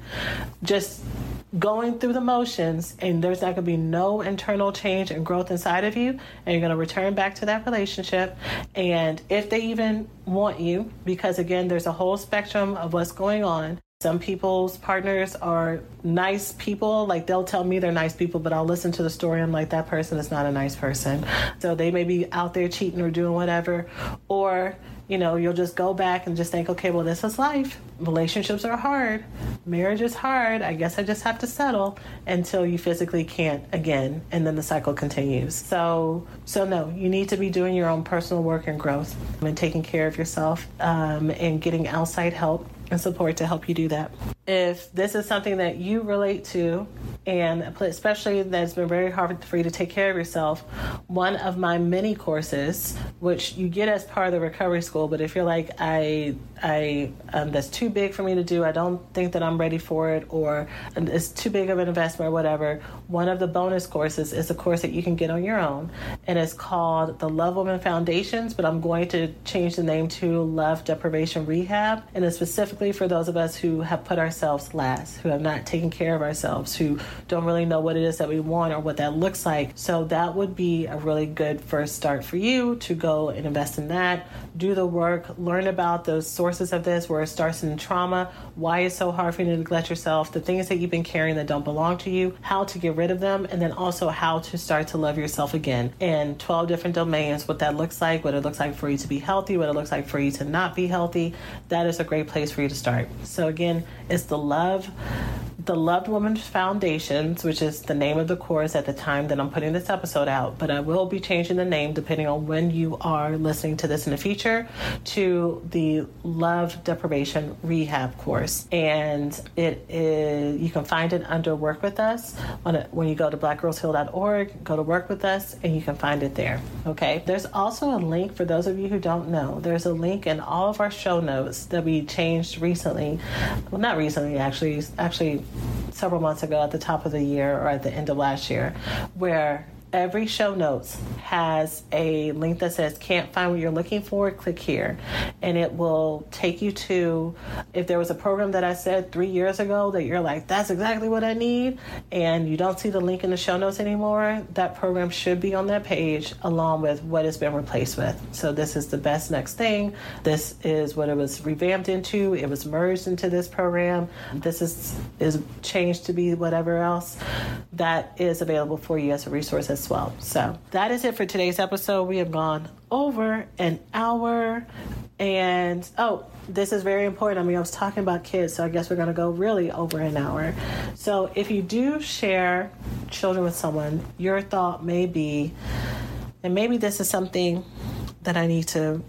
Just going through the motions and there's not going to be no internal change and growth inside of you and you're going to return back to that relationship. And if they even want you because again there's a whole spectrum of what's going on some people's partners are nice people. Like they'll tell me they're nice people, but I'll listen to the story. I'm like, that person is not a nice person. So they may be out there cheating or doing whatever. Or, you know, you'll just go back and just think, okay, well, this is life. Relationships are hard. Marriage is hard. I guess I just have to settle until you physically can't again. And then the cycle continues. So, so no, you need to be doing your own personal work and growth and taking care of yourself um, and getting outside help and support to help you do that. If this is something that you relate to, and especially that's been very hard for you to take care of yourself, one of my mini courses, which you get as part of the recovery school, but if you're like, I, I, um, that's too big for me to do, I don't think that I'm ready for it, or it's too big of an investment or whatever, one of the bonus courses is a course that you can get on your own, and it's called the Love Woman Foundations, but I'm going to change the name to Love Deprivation Rehab, and it's specifically for those of us who have put ourselves last, who have not taken care of ourselves, who don't really know what it is that we want or what that looks like. So that would be a really good first start for you to go and invest in that, do the work, learn about those sources of this, where it starts in trauma, why it's so hard for you to neglect yourself, the things that you've been carrying that don't belong to you, how to get rid of them, and then also how to start to love yourself again in 12 different domains, what that looks like, what it looks like for you to be healthy, what it looks like for you to not be healthy. That is a great place for you to start. So again, it's the love the Loved Woman Foundations, which is the name of the course at the time that I'm putting this episode out, but I will be changing the name depending on when you are listening to this in the future to the Love Deprivation Rehab course. And it is, you can find it under Work With Us it, when you go to blackgirlsheal.org, go to Work With Us, and you can find it there. Okay. There's also a link for those of you who don't know. There's a link in all of our show notes that we changed recently. Well, not recently, actually, actually several months ago at the top of the year or at the end of last year, where every show notes has a link that says can't find what you're looking for click here. And it will take you to if there was a program that i said three years ago that you're like that's exactly what i need and you don't see the link in the show notes anymore that program should be on that page along with what it's been replaced with. So this is the best next thing. This is what it was revamped into. It was merged into this program. This is is changed to be whatever else that is available for you as a resource as well. So that is it for today's episode. We have gone over an hour. And oh, this is very important. I mean, I was talking about kids, so I guess we're going to go really over an hour. So if you do share children with someone, your thought may be, and maybe this is something that I need to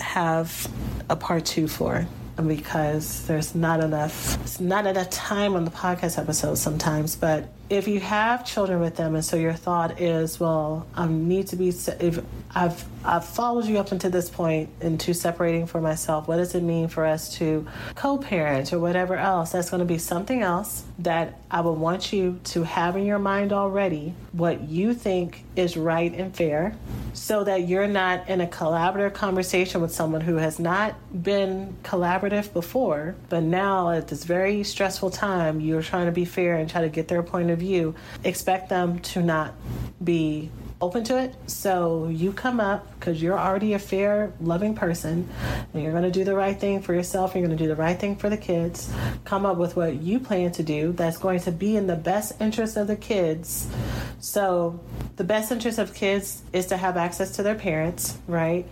have a part two for because there's not enough it's not enough time on the podcast episode sometimes but if you have children with them and so your thought is well i need to be if i've i've followed you up until this point into separating for myself what does it mean for us to co-parent or whatever else? That's going to be something else that i would want you to have in your mind already what you think is right and fair so that you're not in a collaborative conversation with someone who has not been collaborative before but now at this very stressful time you're trying to be fair and try to get their point of view, expect them to not be open to it. So you come up because you're already a fair, loving person, and you're going to do the right thing for yourself. You're going to do the right thing for the kids. Come up with what you plan to do that's going to be in the best interest of the kids. So the best interest of kids is to have access to their parents, right?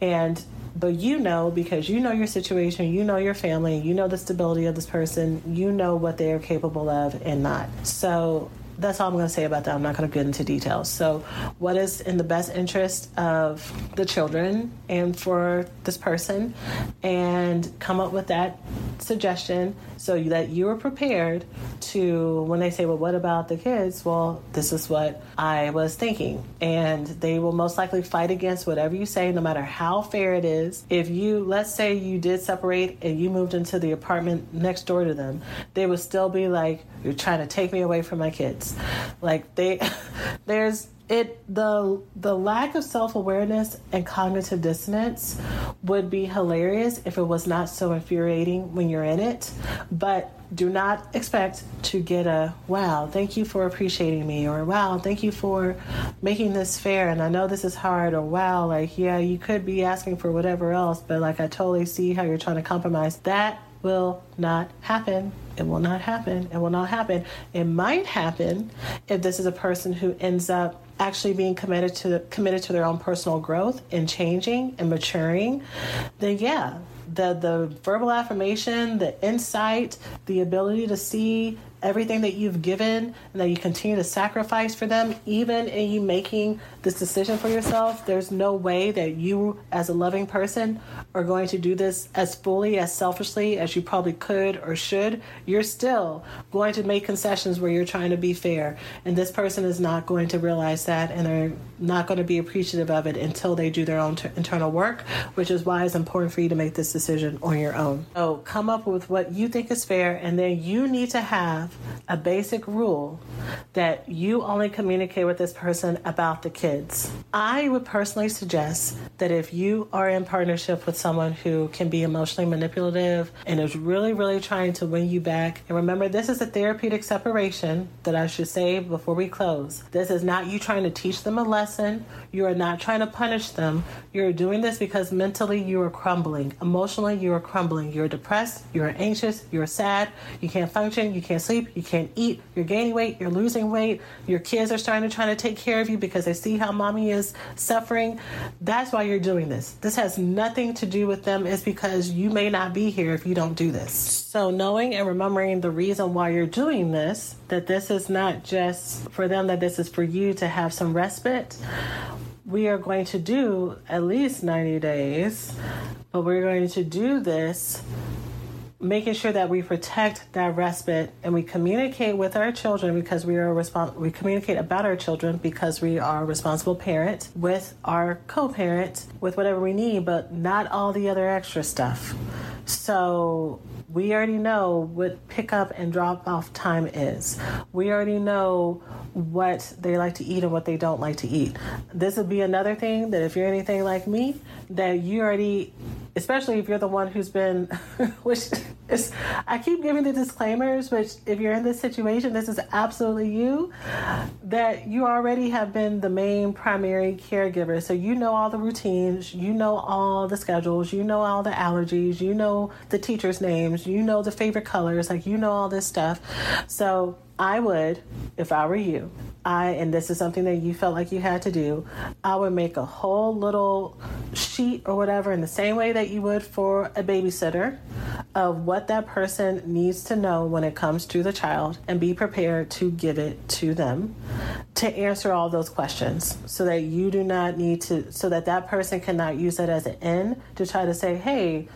And but you know because you know your situation, you know your family, you know the stability of this person, you know what they are capable of and not. So that's all I'm going to say about that. I'm not going to get into details. So, what is in the best interest of the children and for this person, and come up with that suggestion so that you are prepared to when they say, Well, what about the kids? Well, this is what I was thinking. And they will most likely fight against whatever you say, no matter how fair it is. If you, let's say you did separate and you moved into the apartment next door to them, they would still be like, You're trying to take me away from my kids. Like, they, [LAUGHS] there's, it the the lack of self-awareness and cognitive dissonance would be hilarious if it was not so infuriating when you're in it. But do not expect to get a wow thank you for appreciating me or wow thank you for making this fair and i know this is hard or wow like yeah you could be asking for whatever else but like i totally see how you're trying to compromise. That will not happen it will not happen it will not happen. It might happen if this is a person who ends up actually being committed to committed to their own personal growth and changing and maturing, then yeah, the the verbal affirmation, the insight, the ability to see everything that you've given and that you continue to sacrifice for them, even in you making this decision for yourself, there's no way that you, as a loving person, are going to do this as fully, as selfishly as you probably could or should. You're still going to make concessions where you're trying to be fair. And this person is not going to realize that and they're not going to be appreciative of it until they do their own t- internal work, which is why it's important for you to make this decision on your own. So come up with what you think is fair, and then you need to have have a basic rule that you only communicate with this person about the kids. I would personally suggest that if you are in partnership with someone who can be emotionally manipulative and is really, really trying to win you back, and remember, this is a therapeutic separation that I should say before we close. This is not you trying to teach them a lesson. You are not trying to punish them. You're doing this because mentally you are crumbling. Emotionally, you are crumbling. You're depressed, you're anxious, you're sad, you can't function, you can't sleep sleep, you can't eat, you're gaining weight, you're losing weight, your kids are starting to try to take care of you because they see how mommy is suffering. That's why you're doing this. This has nothing to do with them. It's because you may not be here if you don't do this. So, knowing and remembering the reason why you're doing this, that this is not just for them, that this is for you to have some respite we are going to do at least 90 days, but we're going to do this making sure that we protect that respite and we communicate with our children because we are respons- we communicate about our children because we are responsible parents with our co-parent with whatever we need but not all the other extra stuff so we already know what pick up and drop off time is. We already know what they like to eat and what they don't like to eat. This would be another thing that if you're anything like me, that you already especially if you're the one who's been [LAUGHS] which is i keep giving the disclaimers which if you're in this situation this is absolutely you that you already have been the main primary caregiver. So you know all the routines you know all the schedules you know all the allergies you know the teachers names you know the favorite colors like you know all this stuff. So I would, if I were you, I, and this is something that you felt like you had to do, I would make a whole little sheet or whatever in the same way that you would for a babysitter of what that person needs to know when it comes to the child and be prepared to give it to them to answer all those questions so that you do not need to, so that that person cannot use it as an end to try to say, hey,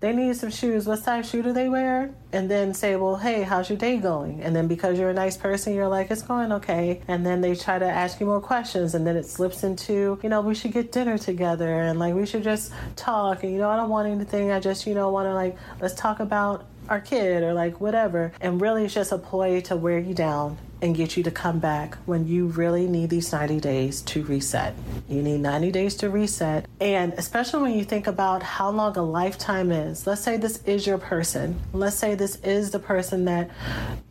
they need some shoes. What size shoe do they wear? And then say, well, hey, how's your day going? And then because you're a nice person, you're like, it's going okay. And then they try to ask you more questions. And then it slips into, you know, we should get dinner together and like we should just talk. And, you know, I don't want anything. I just, you know, want to like, let's talk about our kid or like whatever. And really, it's just a ploy to wear you down and get you to come back when you really need these 90 days to reset. You need 90 days to reset. And especially when you think about how long a lifetime is. Let's say this is your person. Let's say this is the person that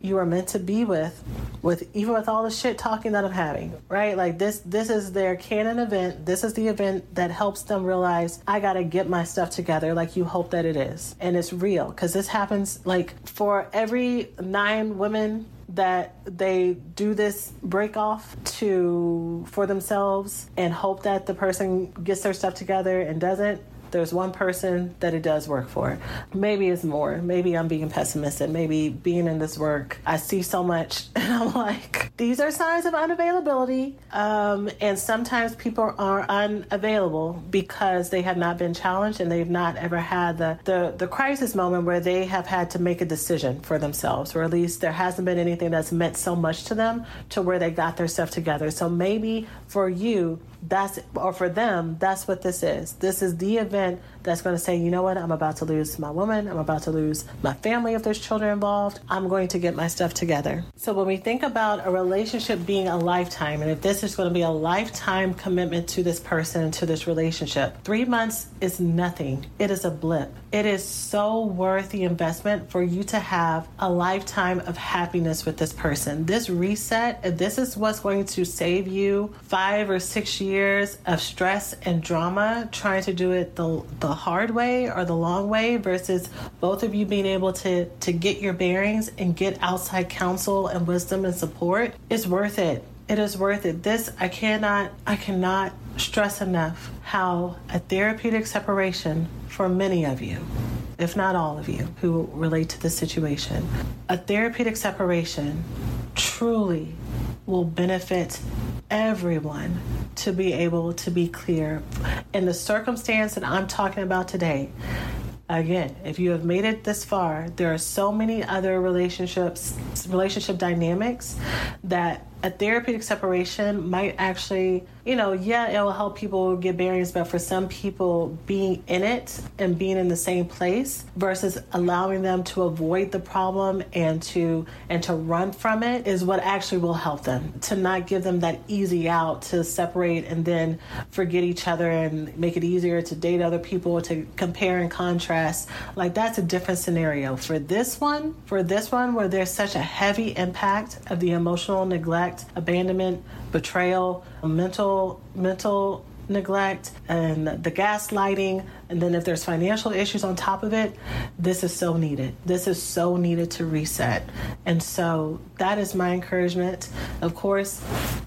you are meant to be with, with even with all the shit talking that I'm having, right? Like this this is their canon event. This is the event that helps them realize I got to get my stuff together like you hope that it is. And it's real cuz this happens like for every 9 women that they do this break off to for themselves and hope that the person gets their stuff together and doesn't there's one person that it does work for. Maybe it's more. Maybe I'm being pessimistic. Maybe being in this work, I see so much [LAUGHS] and I'm like, these are signs of unavailability. Um, and sometimes people are unavailable because they have not been challenged and they've not ever had the, the, the crisis moment where they have had to make a decision for themselves, or at least there hasn't been anything that's meant so much to them to where they got their stuff together. So maybe for you, that's or for them that's what this is. This is the event that's going to say you know what? I'm about to lose my woman. I'm about to lose my family if there's children involved. I'm going to get my stuff together. So when we think about a relationship being a lifetime and if this is going to be a lifetime commitment to this person and to this relationship three months is nothing. It is a blip. It is so worth the investment for you to have a lifetime of happiness with this person. This reset this is what's going to save you five or six years years of stress and drama trying to do it the, the hard way or the long way versus both of you being able to, to get your bearings and get outside counsel and wisdom and support is worth it. It is worth it. This, I cannot, I cannot stress enough how a therapeutic separation for many of you, if not all of you who relate to this situation, a therapeutic separation truly will benefit everyone to be able to be clear. In the circumstance that I'm talking about today, again, if you have made it this far, there are so many other relationships, relationship dynamics that a therapeutic separation might actually, you know, yeah, it will help people get bearings, but for some people, being in it and being in the same place versus allowing them to avoid the problem and to and to run from it is what actually will help them to not give them that easy out to separate and then forget each other and make it easier to date other people to compare and contrast. Like that's a different scenario. For this one, for this one where there's such a heavy impact of the emotional neglect neglect, abandonment, betrayal, mental mental neglect and the gaslighting. And then if there's financial issues on top of it this is so needed. This is so needed to reset. And so that is my encouragement. Of course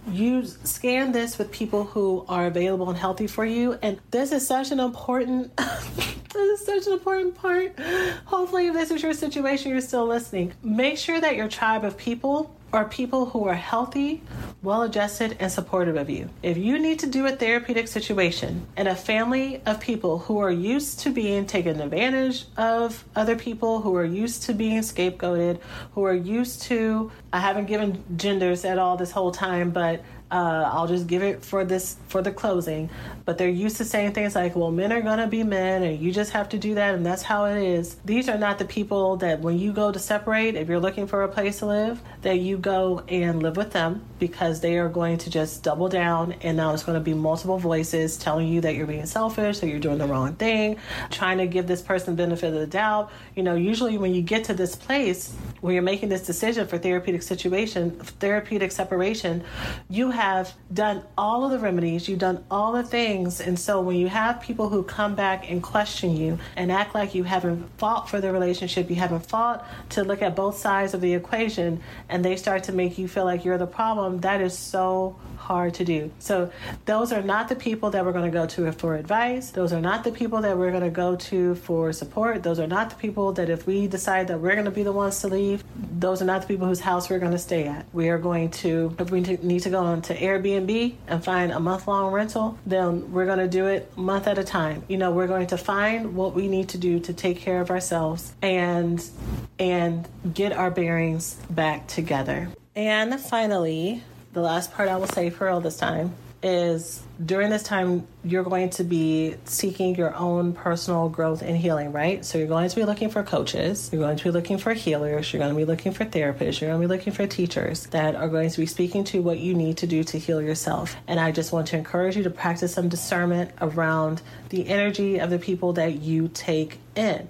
you scan this with people who are available and healthy for you. And this is such an important [LAUGHS] this is such an important part. Hopefully if this is your situation you're still listening. Make sure that your tribe of people are people who are healthy, well adjusted, and supportive of you. If you need to do a therapeutic situation in a family of people who are used to being taken advantage of other people, who are used to being scapegoated, who are used to, I haven't given genders at all this whole time, but uh, I'll just give it for this for the closing. But they're used to saying things like, "Well, men are gonna be men, and you just have to do that, and that's how it is." These are not the people that when you go to separate, if you're looking for a place to live, that you go and live with them because they are going to just double down, and now it's going to be multiple voices telling you that you're being selfish, that you're doing the wrong thing, trying to give this person benefit of the doubt. You know, usually when you get to this place where you're making this decision for therapeutic situation, therapeutic separation, you have have done all of the remedies, you've done all the things. And so when you have people who come back and question you and act like you haven't fought for the relationship, you haven't fought to look at both sides of the equation, and they start to make you feel like you're the problem, that is so hard to do. So those are not the people that we're going to go to for advice. Those are not the people that we're going to go to for support. Those are not the people that if we decide that we're going to be the ones to leave, those are not the people whose house we're going to stay at. We are going to, we need to go on to Airbnb and find a month long rental, then we're going to do it month at a time. You know, we're going to find what we need to do to take care of ourselves and and get our bearings back together. And finally, the last part I will say for all this time is during this time, you're going to be seeking your own personal growth and healing, right? So you're going to be looking for coaches, you're going to be looking for healers, you're going to be looking for therapists, you're going to be looking for teachers that are going to be speaking to what you need to do to heal yourself. And I just want to encourage you to practice some discernment around the energy of the people that you take in.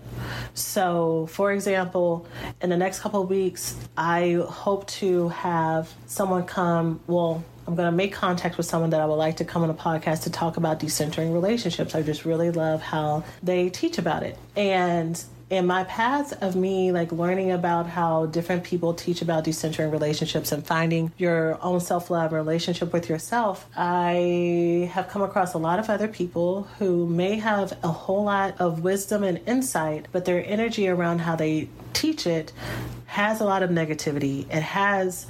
So, for example, in the next couple weeks, I hope to have someone come, well, I'm going to make contact with someone that I would like to come on a podcast to talk about decentering relationships. I just really love how they teach about it. And in my path of me like learning about how different people teach about decentering relationships and finding your own self-love relationship with yourself i have come across a lot of other people who may have a whole lot of wisdom and insight but their energy around how they teach it has a lot of negativity. It has,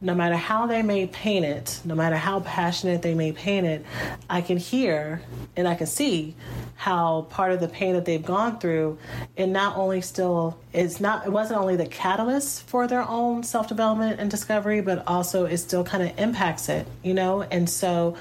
no matter how they may paint it, no matter how passionate they may paint it, I can hear and I can see how part of the pain that they've gone through, it not only still it's not it wasn't only the catalyst for their own self development and discovery, but also it still kind of impacts it, you know. And so,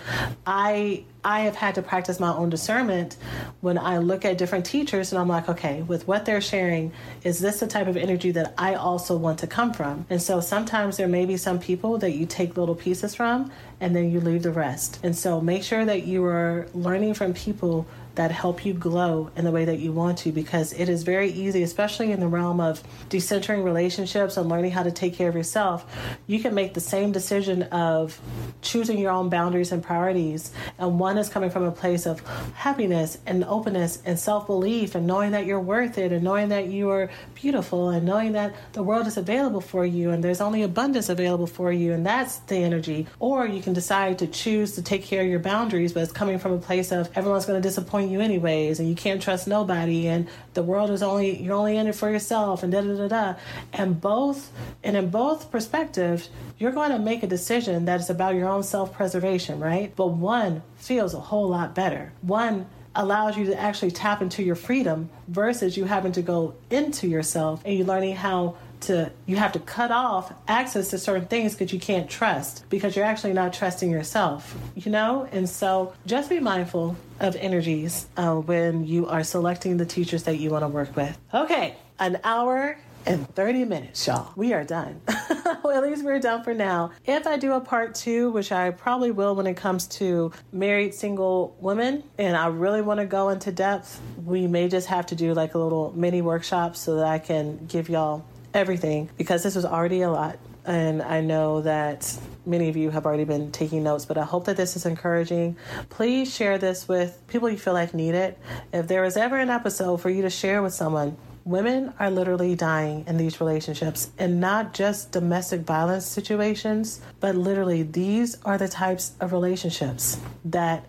I I have had to practice my own discernment when I look at different teachers and I'm like, okay, with what they're sharing, is this the type of energy that I also want to come from? And so sometimes there may be some people that you take little pieces from and then you leave the rest. And so make sure that you are learning from people that help you glow in the way that you want to because it is very easy, especially in the realm of decentering relationships and learning how to take care of yourself. You can make the same decision of choosing your own boundaries and priorities, and one is coming from a place of happiness and openness and self belief and knowing that you're worth it and knowing that you are beautiful and knowing that the world is available for you and there's only abundance available for you, and that's the energy. Or you can decide to choose to take care of your boundaries, but it's coming from a place of everyone's going to disappoint disappoint you anyways, and you can't trust nobody, and the world is only you're only in it for yourself, and da da da da. And both, and in both perspectives, you're going to make a decision that is about your own self preservation, right? But one feels a whole lot better. One allows you to actually tap into your freedom versus you having to go into yourself and you learning how to you have to cut off access to certain things because you can't trust because you're actually not trusting yourself you know and so just be mindful of energies uh, when you are selecting the teachers that you want to work with okay an hour and 30 minutes, y'all. We are done. [LAUGHS] well, at least we're done for now. If I do a part two, which I probably will when it comes to married single women, and I really want to go into depth, we may just have to do like a little mini workshop so that I can give y'all everything because this was already a lot. And I know that many of you have already been taking notes, but I hope that this is encouraging. Please share this with people you feel like need it. If there is ever an episode for you to share with someone, women are literally dying in these relationships and not just domestic violence situations, but literally these are the types of relationships that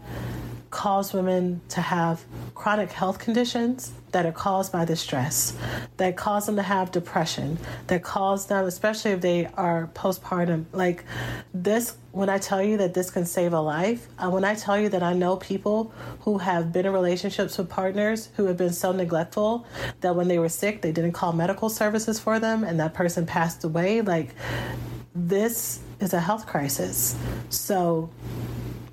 cause women to have chronic health conditions that are caused by the stress, that cause them to have depression, that cause them, especially if they are postpartum, like this. When I tell you that this can save a life, uh, when I tell you that I know people who have been in relationships with partners who have been so neglectful that when they were sick, they didn't call medical services for them and that person passed away, like this is a health crisis. So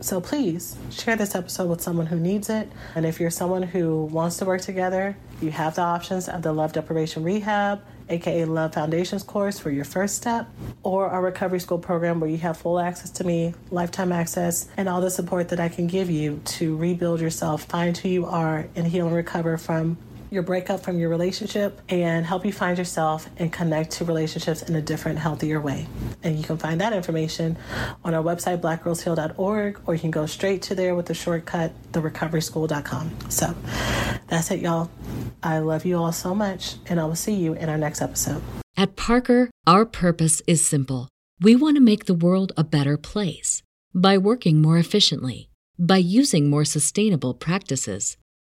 so please share this episode with someone who needs it. And if you're someone who wants to work together, you have the options of the Love Deprivation Rehab, aka Love Foundations course for your first step, or our recovery school program where you have full access to me, lifetime access, and all the support that I can give you to rebuild yourself, find who you are, and heal and recover from your breakup from your relationship and help you find yourself and connect to relationships in a different, healthier way. And you can find that information on our website, blackgirlsheal.org, or you can go straight to there with the shortcut, therecoveryschool.com. So that's it, y'all. I love you all so much, and I will see you in our next episode. At Parker, our purpose is simple. We want to make the world a better place by working more efficiently, by using more sustainable practices